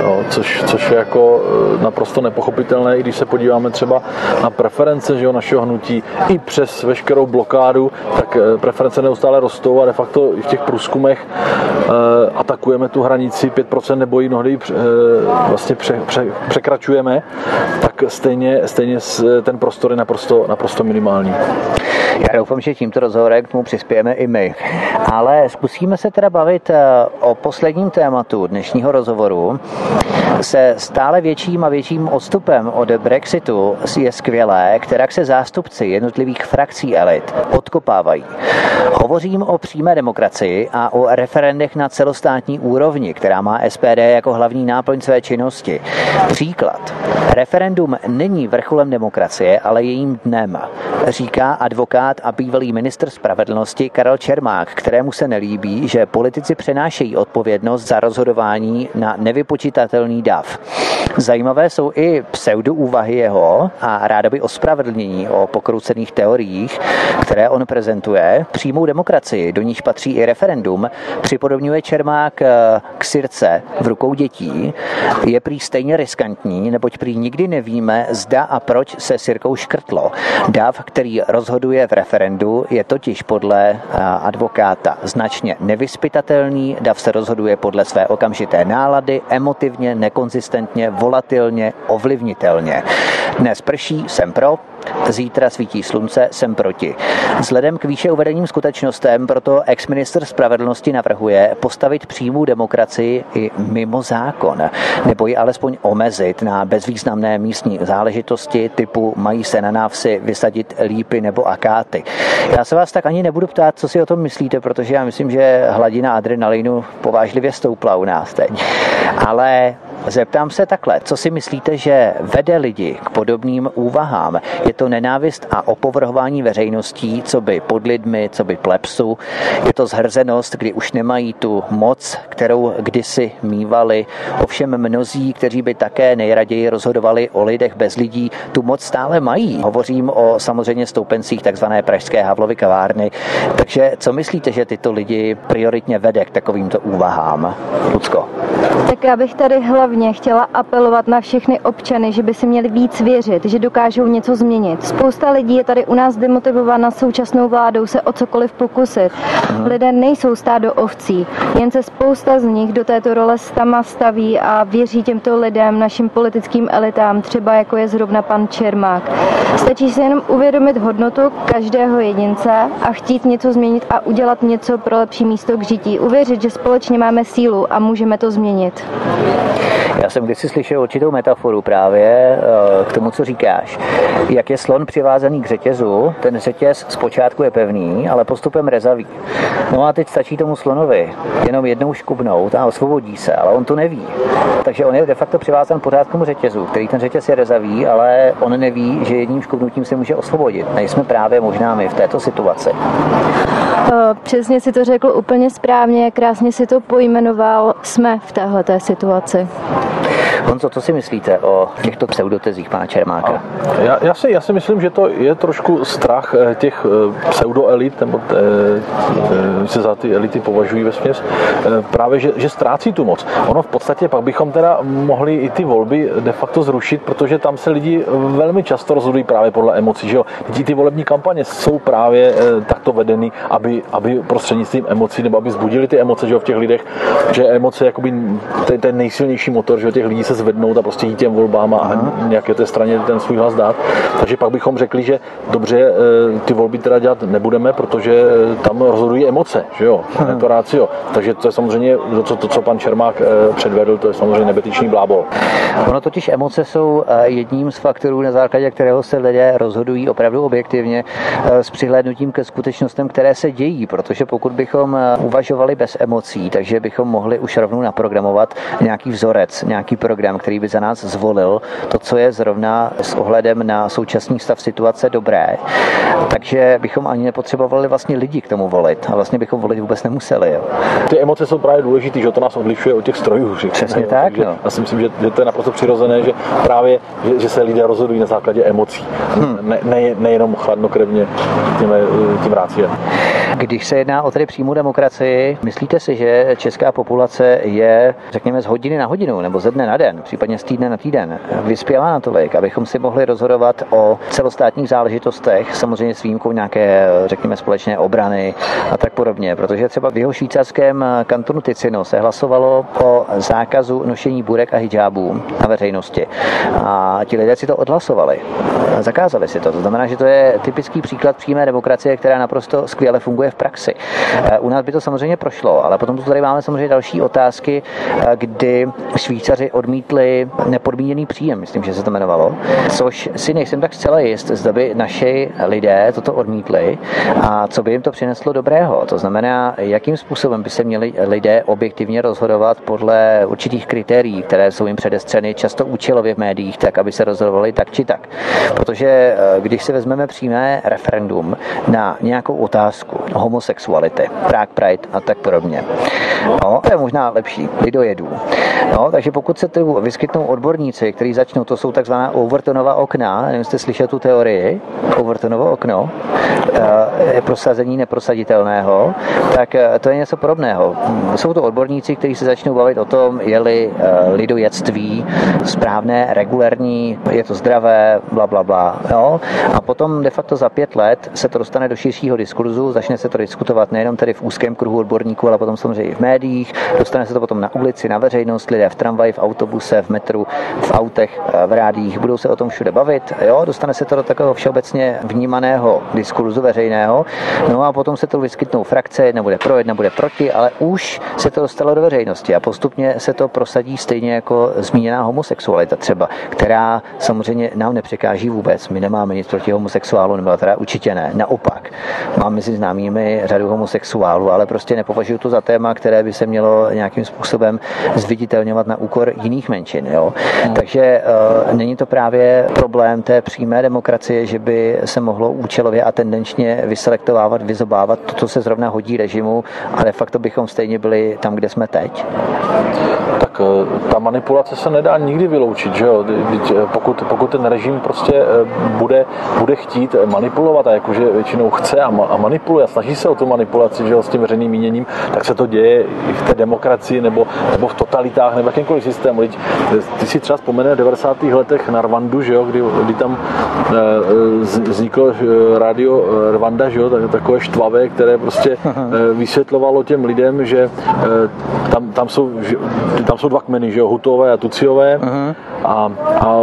Jo, což, což je jako naprosto nepochopitelné, i když se podíváme třeba na preference že jo, našeho hnutí, i přes veškerou blokádu, tak e, preference neustále rostou a de facto i v těch průzkumech e, atakujeme tu hranici 5% nebo ji mnohdy vlastně pře, pře, překračujeme, tak stejně, stejně ten prostor je naprosto, naprosto minimální. Já doufám, že tímto rozhovorem k tomu přispějeme i my. Ale zkusíme se teda bavit o posledním tématu dnešního rozhovoru. Se stále větším a větším odstupem od Brexitu je skvělé, která se zástupci jednotlivých frakcí elit odkopávají. Hovořím o přímé demokracii a o referendech na celostátní úrovni, která má SPD jako hlavní náplň své činnosti. Příklad. Referendum není vrcholem demokracie, ale jejím dnem, říká advokát a bývalý ministr spravedlnosti Karel Čermák, kterému se nelíbí, že politici přenášejí odpovědnost za rozhodování na nevypočitatelný dav. Zajímavé jsou i pseudoúvahy jeho a ráda by ospravedlnění o pokroucených teoriích, které on prezentuje. Přímou demokracii, do níž patří i referendum, připodobňuje Čermák k sirce v rukou dětí, je prý stejně riskantní, neboť prý nikdy nevíme, zda a proč se sirkou škrtlo. Dav, který rozhoduje v referendu, je totiž podle advokáta značně nevyspytatelný. Dav se rozhoduje podle své okamžité nálady, emotivně, nekonzistentně, volatilně, ovlivnitelně. Dnes prší, jsem pro, Zítra svítí slunce, jsem proti. Vzhledem k výše uvedeným skutečnostem proto ex-minister spravedlnosti navrhuje postavit přímou demokracii i mimo zákon, nebo ji alespoň omezit na bezvýznamné místní záležitosti typu mají se na návsi vysadit lípy nebo akáty. Já se vás tak ani nebudu ptát, co si o tom myslíte, protože já myslím, že hladina adrenalinu povážlivě stoupla u nás teď. Ale Zeptám se takhle, co si myslíte, že vede lidi k podobným úvahám? Je to nenávist a opovrhování veřejností, co by pod lidmi, co by plepsu? Je to zhrzenost, kdy už nemají tu moc, kterou kdysi mývali? Ovšem mnozí, kteří by také nejraději rozhodovali o lidech bez lidí, tu moc stále mají. Hovořím o samozřejmě stoupencích takzvané pražské Havlovy kavárny. Takže co myslíte, že tyto lidi prioritně vede k takovýmto úvahám? Lucko. Tak já bych tady hlavně chtěla apelovat na všechny občany, že by si měli víc věřit, že dokážou něco změnit. Spousta lidí je tady u nás demotivována současnou vládou se o cokoliv pokusit. Lidé nejsou stádo ovcí, jen se spousta z nich do této role stama staví a věří těmto lidem, našim politickým elitám, třeba jako je zrovna pan Čermák. Stačí si jenom uvědomit hodnotu každého jedince a chtít něco změnit a udělat něco pro lepší místo k žití. Uvěřit, že společně máme sílu a můžeme to změnit. Já jsem kdysi slyšel určitou metaforu právě eh, k tomu, co říkáš. Jak je slon přivázaný k řetězu, ten řetěz zpočátku je pevný, ale postupem rezaví. No a teď stačí tomu slonovi jenom jednou škubnout a osvobodí se, ale on to neví. Takže on je de facto přivázan pořád k tomu řetězu, který ten řetěz je rezavý, ale on neví, že jedním škubnutím se může osvobodit. Nejsme právě možná my v této situaci. Eh, přesně si to řekl úplně správně, krásně si to pojmenoval. Jsme v téhle situaci. Honzo, co si myslíte o těchto pseudotezích pana Čermáka? Já, já, si, já si myslím, že to je trošku strach eh, těch eh, pseudoelit, nebo že se za ty elity považují ve směs, právě, že, že ztrácí tu moc. Ono v podstatě pak bychom teda mohli i ty volby de facto zrušit, protože tam se lidi velmi často rozhodují právě podle emocí. Že jo? Ty, ty volební kampaně jsou právě takto vedeny, aby, aby prostřednictvím emocí, nebo aby zbudili ty emoce že jo, v těch lidech, že emoce ten, ten nejsilnější motor, že těch lidí se zvednout a prostě jít těm volbám a Aha. nějaké té straně ten svůj hlas dát. Takže pak bychom řekli, že dobře, eh, ty volby teda dělat nebudeme, protože eh, tam rozhodují emoce, že jo, ne to rácio. Takže to je samozřejmě to, co, to, co pan Čermák eh, předvedl, to je samozřejmě nebetyčný blábol. Ono totiž emoce jsou jedním z faktorů, na základě kterého se lidé rozhodují opravdu objektivně s přihlédnutím ke skutečnostem, které se dějí, protože pokud bychom uvažovali bez emocí, takže bychom mohli už rovnou naprogramovat nějaký vzorec, nějaký program, který by za nás zvolil to, co je zrovna s ohledem na současný stav situace dobré. Takže bychom ani nepotřebovali vlastně lidi k tomu volit a vlastně bychom volit vůbec nemuseli. Jo. Ty emoce jsou právě důležité, že to nás odlišuje od těch strojů. Že? Přesně jo, tak. No. Já si myslím, že, že to je naprosto přirozené, že právě, že, že se lidé rozhodují na základě emocí. Hmm. Ne, ne, nejenom chladnokrevně tím, tím ráciem. Když se jedná o tedy přímou demokracii, myslíte si, že česká populace je, řekněme, z hodiny na hodinu nebo ze dne na den, případně z týdne na týden, vyspělá natolik, abychom si mohli rozhodovat o celostátních záležitostech, samozřejmě s výjimkou nějaké, řekněme, společné obrany a tak podobně, protože třeba v jeho švýcarském kantonu Ticino se hlasovalo o zákazu nošení burek a hijabů na veřejnosti. A ti lidé si to odhlasovali, zakázali si to. To znamená, že to je typický příklad přímé demokracie, která naprosto skvěle funguje funguje v praxi. U nás by to samozřejmě prošlo, ale potom tu tady máme samozřejmě další otázky, kdy Švýcaři odmítli nepodmíněný příjem, myslím, že se to jmenovalo, což si nejsem tak zcela jist, zda by naši lidé toto odmítli a co by jim to přineslo dobrého. To znamená, jakým způsobem by se měli lidé objektivně rozhodovat podle určitých kritérií, které jsou jim předestřeny často účelově v médiích, tak aby se rozhodovali tak či tak. Protože eh, když si vezmeme přímé referendum na nějakou otázku homosexuality, Prague Pride a tak podobně, no, to je možná lepší, lidojedů. No, takže pokud se tu vyskytnou odborníci, kteří začnou, to jsou takzvaná Overtonova okna, nevím, jste slyšeli tu teorii, Overtonovo okno, eh, prosazení neprosaditelného, tak eh, to je něco podobného. Jsou to odborníci, kteří se začnou bavit o tom, je-li lidojectví správné, regulérní, je to zdravé, bla, bla, bla. Jo? A potom de facto za pět let se to dostane do širšího diskurzu, začne se to diskutovat nejenom tedy v úzkém kruhu odborníků, ale potom samozřejmě i v médiích, dostane se to potom na ulici, na veřejnost, lidé v tramvaji, v autobuse, v metru, v autech, v rádích, budou se o tom všude bavit, jo? dostane se to do takového všeobecně vnímaného diskurzu veřejného, no a potom se to vyskytnou frakce, jedna bude pro, jedna bude proti, ale už se to dostalo do veřejnosti a postupně se to prosadí stejně jako zmíněná homosexualita třeba, která samozřejmě nám nepřekáží vůbec. My nemáme nic proti homosexuálu, nebo teda určitě ne. Naopak, mám mezi známými řadu homosexuálů, ale prostě nepovažuji to za téma, které by se mělo nějakým způsobem zviditelňovat na úkor jiných menšin. Jo? Hmm. Takže uh, není to právě problém té přímé demokracie, že by se mohlo účelově a tendenčně vyselektovávat, vyzobávat to, co se zrovna hodí režimu, ale de facto bychom stejně byli tam, kde jsme teď. Tak eh, ta manipulace se nedá nikdy vyloučit, že jo? Eh, pokud, pokud ten režim prostě bude, bude chtít manipulovat a jakože většinou chce a, ma, a manipuluje a snaží se o tu manipulaci, že jo, s tím veřejným míněním, tak se to děje i v té demokracii nebo, nebo v totalitách nebo jakýmkoliv systému. Ty si třeba vzpomene v 90. letech na Rwandu, že jo, kdy, kdy tam vzniklo rádio Rwanda, že jo, takové štvavé, které prostě vysvětlovalo těm lidem, že tam, tam, jsou, tam jsou dva kmeny, že jo, Hutové a Tuciové uh-huh. a, a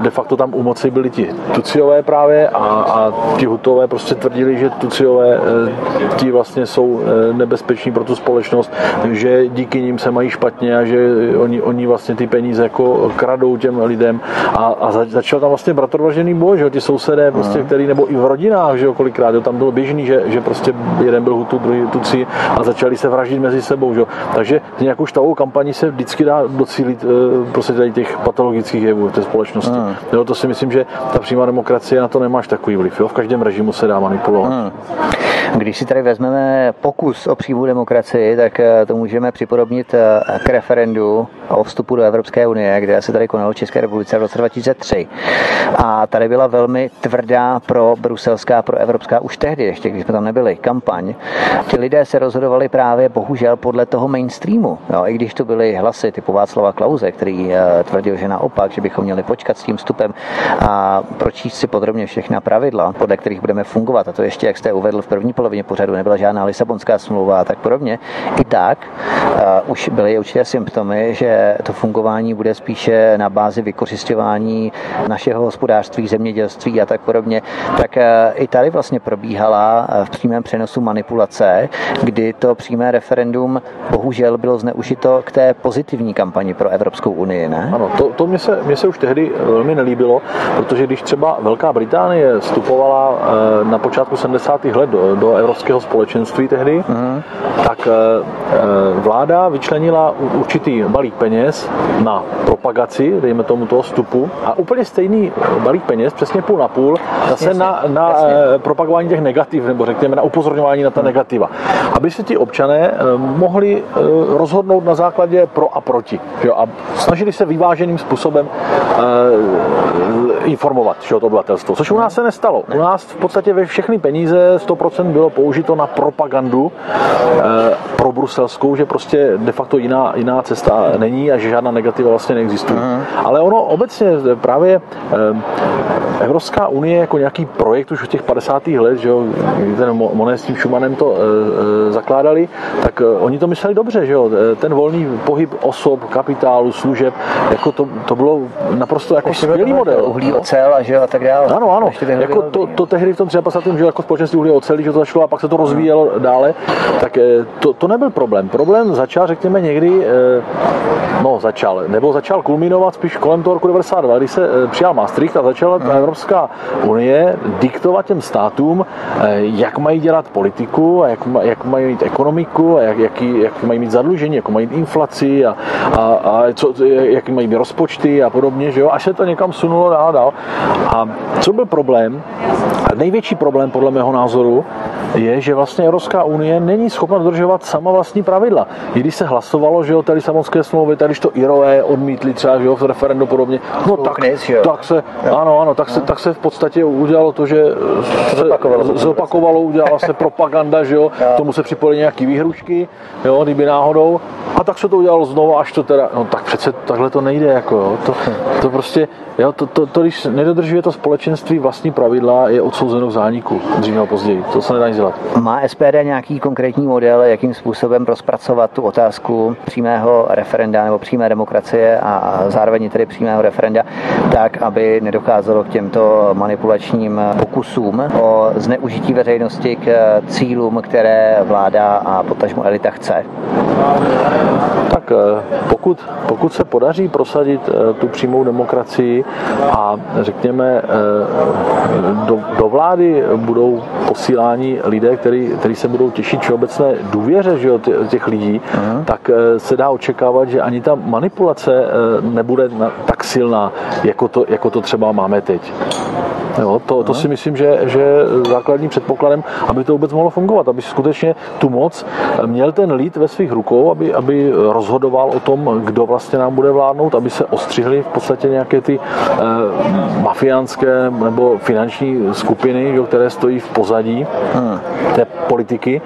de facto tam u moci byli ti Tuciové právě a, a ti Hutové prostě tvrdili, že Tuciové eh, ti vlastně jsou eh, nebezpeční pro tu společnost, že díky nim se mají špatně a že oni, oni vlastně ty peníze jako kradou těm lidem a, a začal tam vlastně bratrovražený boj, že jo, ti sousedé prostě, uh-huh. který, nebo i v rodinách, že jo, kolikrát, jo, tam bylo běžný, že, že prostě jeden byl Hutu, druhý Tuci a začali se vraždit mezi sebou, že jo. Takže nějakou štavou kampaní se vždycky dá docílit e, prostě tady těch patologických jevů v té společnosti. Hmm. Jo, to si myslím, že ta přímá demokracie na to nemáš takový vliv. Jo? V každém režimu se dá manipulovat. Hmm. Když si tady vezmeme pokus o přímou demokracii, tak eh, to můžeme připodobnit eh, k referendu o vstupu do Evropské unie, kde se tady konalo v České republice v roce 2003. A tady byla velmi tvrdá pro bruselská, pro evropská už tehdy, ještě když jsme tam nebyli, kampaň. Ti lidé se rozhodovali právě bohužel podle toho mainstreamu. Jo, I když to byly hlasy typu Václava Klauze, který eh, tvrdil, že naopak, že bychom měli počkat s tím vstupem a pročíst si podrobně všechna pravidla, podle kterých budeme fungovat. A to ještě, jak jste uvedl v první polovině pořadu, nebyla žádná Lisabonská smlouva a tak podobně. I tak uh, už byly určité symptomy, že to fungování bude spíše na bázi vykořišťování našeho hospodářství, zemědělství a tak podobně. Tak uh, i tady vlastně probíhala v přímém přenosu manipulace, kdy to přímé referendum bohužel bylo zneužito k té pozitivní kampani pro Evropskou unii, ne? Ano, to, to mě, se, mě se už tehdy velmi nelíbilo, protože když třeba Velká Británie vstupovala eh, na počátku 70. let do, do Evropského společenství tehdy, uh-huh. tak eh, eh, vláda vyčlenila určitý balík peněz na propagaci, dejme tomu toho vstupu, a úplně stejný balík peněz, přesně půl na půl, zase jasně, na, na jasně. propagování těch negativ, nebo řekněme na upozorňování na ta negativa. Aby se ti občané mohli rozhodnout na základě pro a proti. Jo? A snažili se vyváženým způsobem informovat že, to obyvatelstvo, což u nás se nestalo. U nás v podstatě ve všechny peníze 100% bylo použito na propagandu pro bruselskou, že prostě de facto jiná, jiná cesta není a že žádná negativa vlastně neexistuje. Uh-huh. Ale ono obecně právě e, Evropská unie jako nějaký projekt už od těch 50. let, že jo, ten Monet s tím Schumannem to e, e, zakládali, tak oni to mysleli dobře, že jo, ten volný pohyb osob, kapitálu, služeb. Jako to, to bylo naprosto jako skvělý model. Uhlí, ocel a, že, a tak dále. Ano, ano. Jako to, to, tehdy v tom 53. že jako společenství uhlí oceli, že to začalo a pak se to rozvíjelo dále, tak eh, to, to nebyl problém. Problém začal, řekněme, někdy, eh, no začal, nebo začal kulminovat spíš kolem toho roku 92, kdy se přijal Maastricht a začala ta Evropská unie diktovat těm státům, jak mají dělat politiku a jak, jak mají mít ekonomiku a jak, jaký, jak mají mít zadlužení, jak mají mít inflaci a, a, a co, jak mají mít rozpočty a podobně, že jo, až se to někam sunulo dál a dál. A co byl problém, a největší problém podle mého názoru je, že vlastně Evropská unie není schopna dodržovat sama vlastní pravidla. I když se hlasovalo, že jo, té Lisabonské smlouvy, tady to Irové odmítli třeba, že jo, v referendu podobně, no tak, tak se, ano, ano, tak se, tak se v podstatě udělalo to, že se zopakovalo, udělala se propaganda, že jo, tomu se připojili nějaký výhrušky, jo, kdyby náhodou, a tak se to udělalo znovu, až to teda, no tak přece takhle to nejde, jako jo, to, to prostě, jo, to, to, to, když nedodržuje to společenství vlastní pravidla, je odsouzeno k zániku, dřív nebo později, to se nedá nic dělat. Má SPD nějaký konkrétní model, jakým způsobem rozpracovat tu otázku přímého referenda nebo přímé demokracie a zároveň tedy přímého referenda, tak, aby nedocházelo k těmto manipulačním pokusům o zneužití veřejnosti k cílům, které vláda a potažmo elita chce? Tak eh, pokud, pokud se podaří prosadit eh, tu přímou demokracii a řekněme eh, do, do vlády budou posíláni lidé, který, který se budou těšit všeobecné důvěře že jo, těch lidí, uh-huh. tak se dá očekávat, že ani ta manipulace nebude tak silná, jako to, jako to třeba máme teď. Jo, to, to si myslím, že, že základním předpokladem, aby to vůbec mohlo fungovat, aby skutečně tu moc měl ten lid ve svých rukou, aby, aby rozhodoval o tom, kdo vlastně nám bude vládnout, aby se ostřihly v podstatě nějaké ty eh, mafiánské nebo finanční skupiny, jo, které stojí v pozadí hmm. Té politiky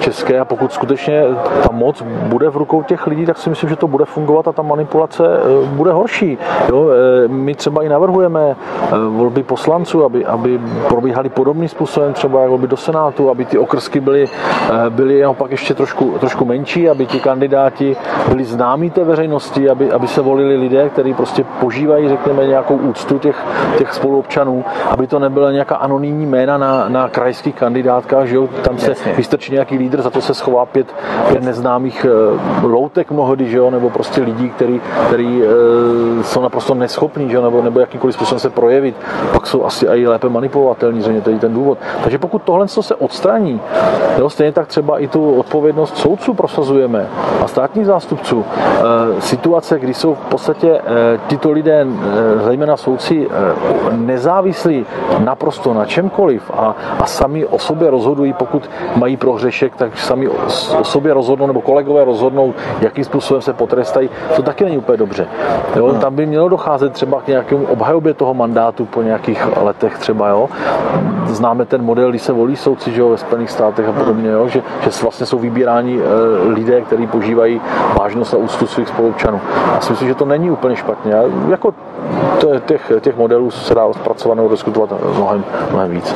české a pokud skutečně ta moc bude v rukou těch lidí, tak si myslím, že to bude fungovat a ta manipulace eh, bude horší. Jo, eh, my třeba i navrhujeme eh, volby poslanců aby, aby probíhaly podobným způsobem, třeba jako by do Senátu, aby ty okrsky byly, byly naopak ještě trošku, trošku menší, aby ti kandidáti byli známí té veřejnosti, aby, aby se volili lidé, kteří prostě požívají, řekněme, nějakou úctu těch, těch spoluobčanů, aby to nebyla nějaká anonymní jména na, na krajských kandidátkách, že jo? tam se Jasně. vystrčí nějaký lídr, za to se schová pět, pět neznámých eh, loutek mnohdy, že jo? nebo prostě lidí, který, který e, jsou naprosto neschopní, že jo? nebo, nebo jakýmkoliv způsobem se projevit, pak jsou asi i lépe manipulovatelný, zřejmě to je ten důvod. Takže pokud tohle se odstraní, jo, stejně tak třeba i tu odpovědnost soudců prosazujeme a státních zástupců, e, situace, kdy jsou v podstatě tyto lidé, zejména soudci, nezávislí naprosto na čemkoliv a, a sami o sobě rozhodují, pokud mají prohřešek, tak sami o, sobě rozhodnou, nebo kolegové rozhodnou, jakým způsobem se potrestají, to taky není úplně dobře. Jo, tam by mělo docházet třeba k nějakému obhajobě toho mandátu po nějakých letech třeba, jo. Známe ten model, když se volí soudci, že jo, ve Spojených státech a podobně, jo, že, že vlastně jsou vybíráni e, lidé, kteří požívají vážnost a úctu svých spolupčanů. Já si myslím, že to není úplně špatně. Já, jako těch, těch modelů se dá zpracovat nebo diskutovat mnohem, mnohem víc.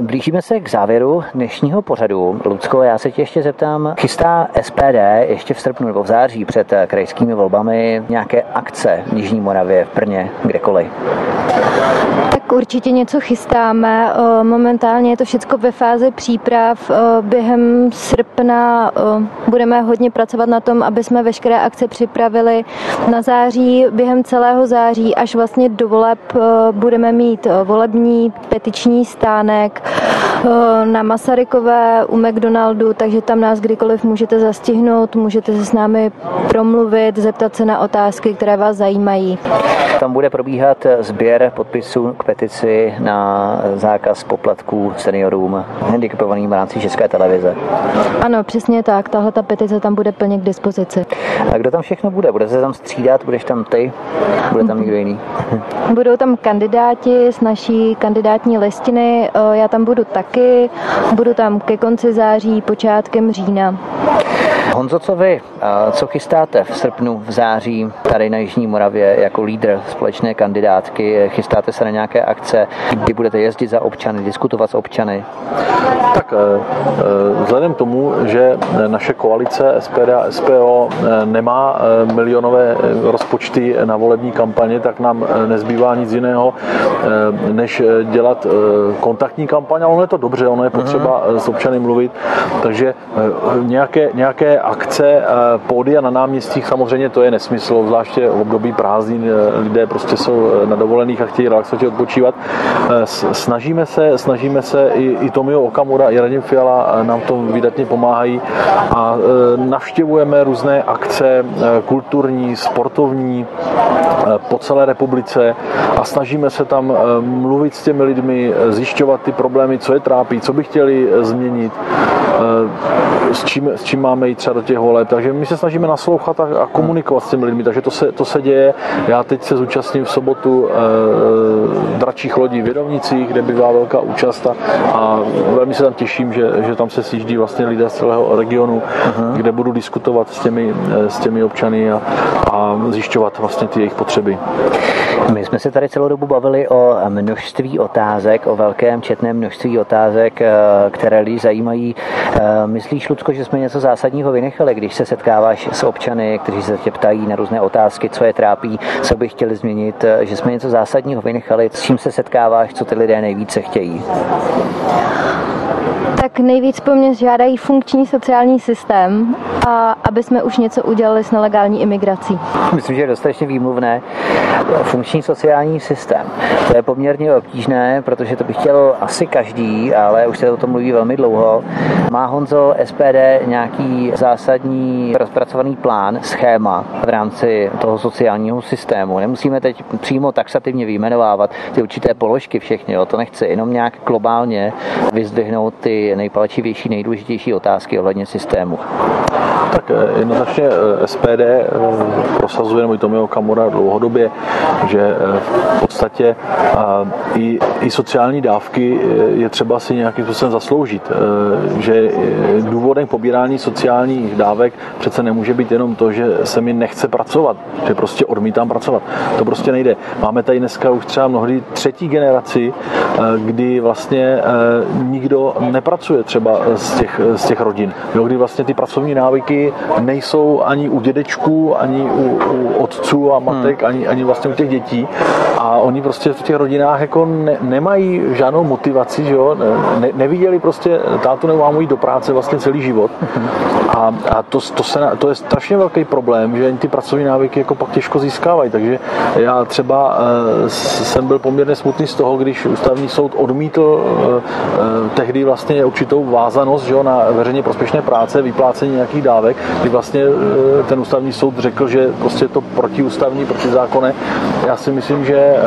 Blížíme se k závěru dnešního pořadu. Lucko, já se tě ještě zeptám, chystá SPD ještě v srpnu nebo v září před krajskými volbami nějaké akce v Jižní Moravě, v Brně, kdekoliv? Tak určitě něco chystáme. Momentálně je to všechno ve fázi příprav. Během srpna budeme hodně pracovat na tom, aby jsme veškeré akce připravili na září. Během celého září až vlastně do voleb budeme mít volební petiční stánek na Masarykové u McDonaldu, takže tam nás kdykoliv můžete zastihnout, můžete se s námi promluvit, zeptat se na otázky, které vás zajímají. Tam bude probíhat sběr podpisů k petici na zákaz poplatků seniorům handicapovaným v rámci České televize. Ano, přesně tak. Tahle ta petice tam bude plně k dispozici. A kdo tam všechno bude? Bude se tam střídat? Budeš tam ty? Bude tam někdo jiný? Budou tam kandidáti z naší kandidátní listiny. Já tam budu taky. Budu tam ke konci září, počátkem října. Honzo, co vy, co chystáte v srpnu, v září tady na Jižní Moravě jako lídr společné kandidátky? Chystáte se na nějaké akce, kdy budete jezdit za občany, diskutovat s občany? Tak eh, eh, vzhledem k tomu, že naše koalice SPD a SPO eh, nemá milionové rozpočty na volební kampaně, tak nám nezbývá nic jiného, než dělat kontaktní kampaň, ale ono je to dobře, ono je potřeba mhm. s občany mluvit, takže nějaké, nějaké akce, pódia na náměstích, samozřejmě to je nesmysl, zvláště v období prázdnin, lidé prostě jsou na dovolených a chtějí relaxovat, odpočívat. Snažíme se, snažíme se i, i Tomio Okamura, i Radim Fiala nám to vydatně pomáhají a navštěvujeme různé akce kulturní, sportovní po celé republice a snažíme se tam mluvit s těmi lidmi, zjišťovat ty problémy, co je trápí, co by chtěli změnit, s čím, s čím máme jít třeba do těch voleb. Takže my se snažíme naslouchat a, a komunikovat s těmi lidmi, takže to se, to se děje. Já teď se zúčastním v sobotu e, dračích lodí v Vědovnicích, kde bývá velká účast a, a velmi se tam těším, že, že tam se sjíždí vlastně lidé z celého regionu, uh-huh. kde budu diskutovat s těmi, s těmi občany a, a zjišťovat vlastně ty jejich potřeby. My jsme se tady celou dobu bavili o množství otázek, o velkém četném množství otázek, eh, které lidi zajímají. Eh, myslíš, Lucko, že jsme něco zásadního vynechali, když se setkáváš s občany, kteří se tě ptají na různé otázky, co je trápí, co by chtěli změnit, eh, že jsme něco zásadního vynechali, s čím se setkáváš, co ty lidé nejvíce chtějí? Tak nejvíc po mně žádají funkční sociální systém a aby jsme už něco udělali s nelegální imigrací. Myslím, že je dostatečně výmluvné. Funkční sociální systém. To je poměrně obtížné, protože to by chtěl asi každý, ale už se o tom mluví velmi dlouho. Má Honzo SPD nějaký zásadní rozpracovaný plán, schéma v rámci toho sociálního systému? Nemusíme teď přímo taxativně vyjmenovávat ty určité položky všechny, jo? to nechci, jenom nějak globálně vyzdvihnout ty nejpalčivější, nejdůležitější otázky ohledně systému. Tak eh, jednoznačně eh, SPD eh, prosazuje, nebo Tomio Kamura dlouhodobě, že v podstatě i, i sociální dávky je třeba si nějakým způsobem zasloužit. Že důvodem pobírání sociálních dávek přece nemůže být jenom to, že se mi nechce pracovat, že prostě odmítám pracovat. To prostě nejde. Máme tady dneska už třeba mnohdy třetí generaci, kdy vlastně nikdo nepracuje třeba z těch, z těch rodin. Jo, kdy vlastně ty pracovní návyky nejsou ani u dědečků, ani u, u otců a matek, hmm. ani, ani vlastně u těch dětí. A oni prostě v těch rodinách jako ne, nemají žádnou motivaci, že jo? Ne, neviděli prostě tátu nebo mámu jít do práce vlastně celý život. Hmm. A, a to, to, se, to je strašně velký problém, že ty pracovní návyky jako pak těžko získávají. Takže já třeba uh, jsem byl poměrně smutný z toho, když ústavní soud odmítl tehdy vlastně určitou vázanost že jo, na veřejně prospěšné práce, vyplácení nějakých dávek, kdy vlastně eh, ten ústavní soud řekl, že prostě to protiústavní, protizákonné. Já si myslím, že eh,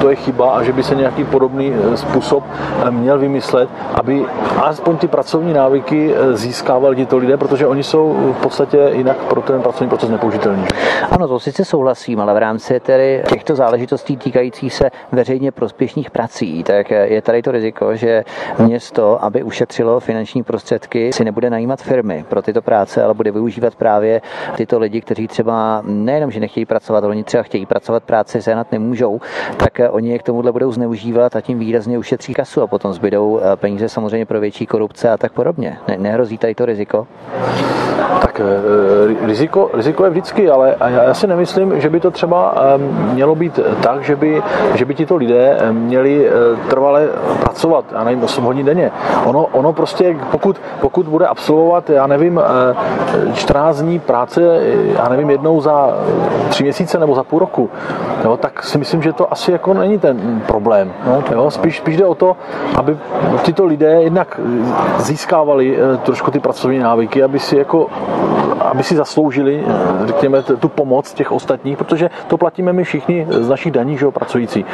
to je chyba a že by se nějaký podobný eh, způsob měl vymyslet, aby alespoň ty pracovní návyky získávali tito lidé, protože oni jsou v podstatě jinak pro ten pracovní proces nepoužitelní. Ano, to sice souhlasím, ale v rámci tedy těchto záležitostí týkajících se veřejně prospěšných prací, tak je tady to riziko, že město, aby ušetřilo finanční prostředky, si nebude najímat firmy pro tyto práce, ale bude využívat právě tyto lidi, kteří třeba nejenom, že nechtějí pracovat, ale oni třeba chtějí pracovat, práci sehnat nemůžou, tak oni je k tomuhle budou zneužívat a tím výrazně ušetří kasu a potom zbydou eh, peníze samozřejmě pro větší korupce a tak podobně. Ne, nehrozí tady to riziko? Tak eh, riziko, riziko je vždycky, ale já si nemyslím, že by to třeba eh, mělo být tak, že by, že by tito lidé měli trvale pracovat, já nevím, 8 hodin denně. Ono, ono prostě, pokud, pokud bude absolvovat, já nevím, 14 dní práce, já nevím, jednou za tři měsíce nebo za půl roku, jo, tak si myslím, že to asi jako není ten problém. No, jo, spíš, spíš jde o to, aby tyto lidé jednak získávali eh, trošku ty pracovní návyky, aby si jako aby si zasloužili, eh, řekněme, tu pomoc těch ostatních, protože to platíme my všichni z našich daní, že jo, pracující.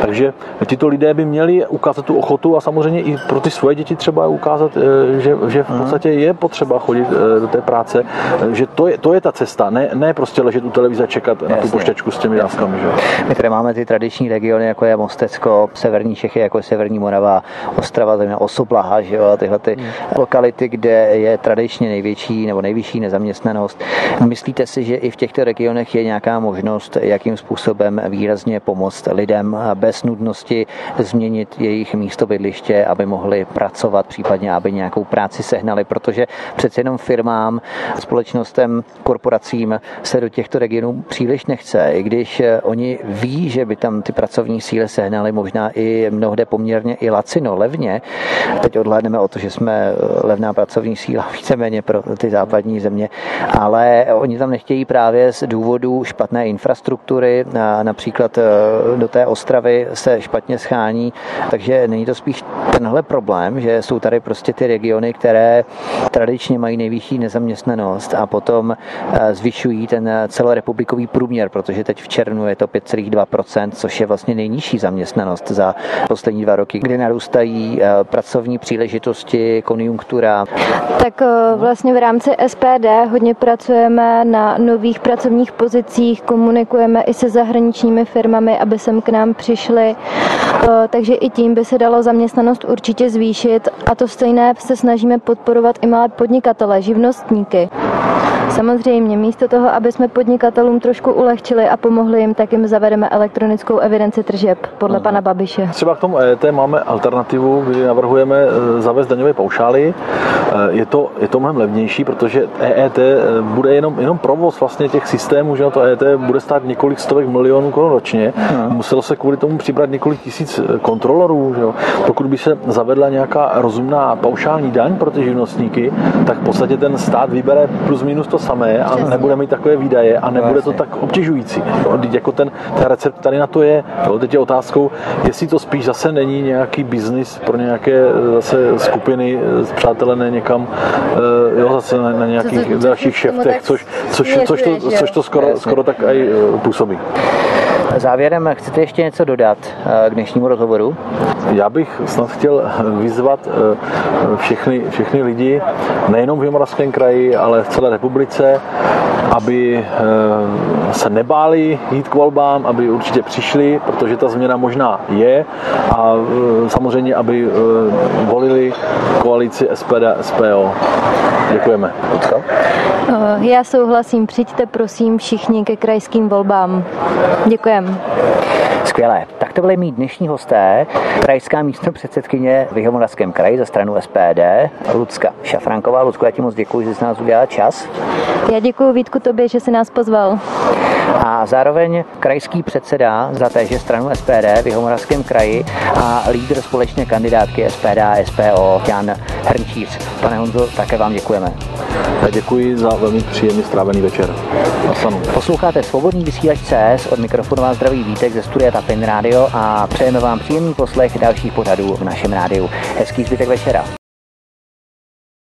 Takže tyto lidé by měli ukázat tu ochotu a samozřejmě i pro ty svoje děti třeba ukázat, eh, že, že v podstatě je potřeba chodit do té práce, že to je, to je ta cesta, ne, ne prostě ležet u televize a čekat Jasně. na tu pošťačku s těmi dávkami. Že? My tady máme ty tradiční regiony, jako je Mostecko, severní Čechy, jako je Severní Morava, Ostrava, země Osoblaha, že jo, tyhle ty hmm. lokality, kde je tradičně největší nebo nejvyšší nejvyšší nezaměstnanost. Myslíte si, že i v těchto regionech je nějaká možnost, jakým způsobem výrazně pomoct lidem bez nudnosti změnit jejich místo bydliště, aby mohli pracovat, případně aby nějakou práci sehnali, protože přece jenom firmám, společnostem, korporacím se do těchto regionů příliš nechce, i když oni ví, že by tam ty pracovní síly sehnali možná i mnohde poměrně i lacino, levně. Teď odhlédneme o to, že jsme levná pracovní síla víceméně pro ty západní země, ale oni tam nechtějí právě z důvodu špatné infrastruktury, například e, do té Ostravy se špatně schání, takže není to spíš tenhle problém, že jsou tady prostě ty regiony, které tradičně mají nejvyšší nezaměstnanost a potom e, zvyšují ten celorepublikový průměr, protože teď v červnu je to 5,2%, což je vlastně nejnižší zaměstnanost za poslední dva roky, kdy narůstají e, pracovní příležitosti, konjunktura. Tak vlastně v rámci SPD hodně pracujeme na nových pracovních pozicích, komunikujeme i se zahraničními firmami, aby sem k nám přišli, eh, takže i tím by se dalo zaměstnanost určitě zvýšit a to stejné se snažíme podporovat i malé podnikatele, živnostníky. Samozřejmě, místo toho, aby jsme podnikatelům trošku ulehčili a pomohli jim, tak jim zavedeme elektronickou evidenci tržeb podle Aha. pana Babiše. Třeba k tomu EET máme alternativu, kdy navrhujeme eh, zavést daňové paušály. Eh, je to, je to mnohem levnější, protože EET bude jenom, jenom provoz vlastně těch systémů, že to EET bude stát několik stovek milionů korun ročně. Aha. Muselo se kvůli tomu přibrat několik tisíc kontrolorů. Že jo. Pokud by se zavedla nějaká rozumná paušální daň pro ty živnostníky, tak v podstatě ten stát vybere plus minus to samé a nebude mít takové výdaje a nebude to tak obtěžující. Jo, jako ten, ten recept tady na to je. Jo, teď je otázkou, jestli to spíš zase není nějaký biznis pro nějaké eh, zase skupiny eh, přátelené někam, eh, jo, zase na, na nějakých to, to, dalších šeftech, což, což, což, to, což to skoro, skoro tak i působí. Závěrem chcete ještě něco dodat k dnešnímu rozhovoru? Já bych snad chtěl vyzvat všechny, všechny lidi, nejenom v Jihomoravském kraji, ale v celé republice, aby eh, se nebáli jít k volbám, aby určitě přišli, protože ta změna možná je a eh, samozřejmě, aby eh, volili koalici SPD SPO. Děkujeme. Já souhlasím, přijďte prosím všichni ke krajským volbám. Děkujeme. Skvělé. Tak to byly mít dnešní hosté. Krajská místo předsedkyně v Jihomoravském kraji za stranu SPD, Lucka Šafranková. Lucku, já ti moc děkuji, že jsi nás udělal čas. Já děkuji Vítku tobě, že jsi nás pozval. A zároveň krajský předseda za téže stranu SPD v Jihomoravském kraji a lídr společné kandidátky SPD a SPO Jan Hrnčíř. Pane Honzo, také vám děkujeme. Já děkuji za velmi příjemně strávený večer. Posloucháte Svobodný vysílač CS, od mikrofonu vás zdraví Vítek ze studia Tapin Radio a přejeme vám příjemný poslech dalších pořadů v našem rádiu. Hezký zbytek večera.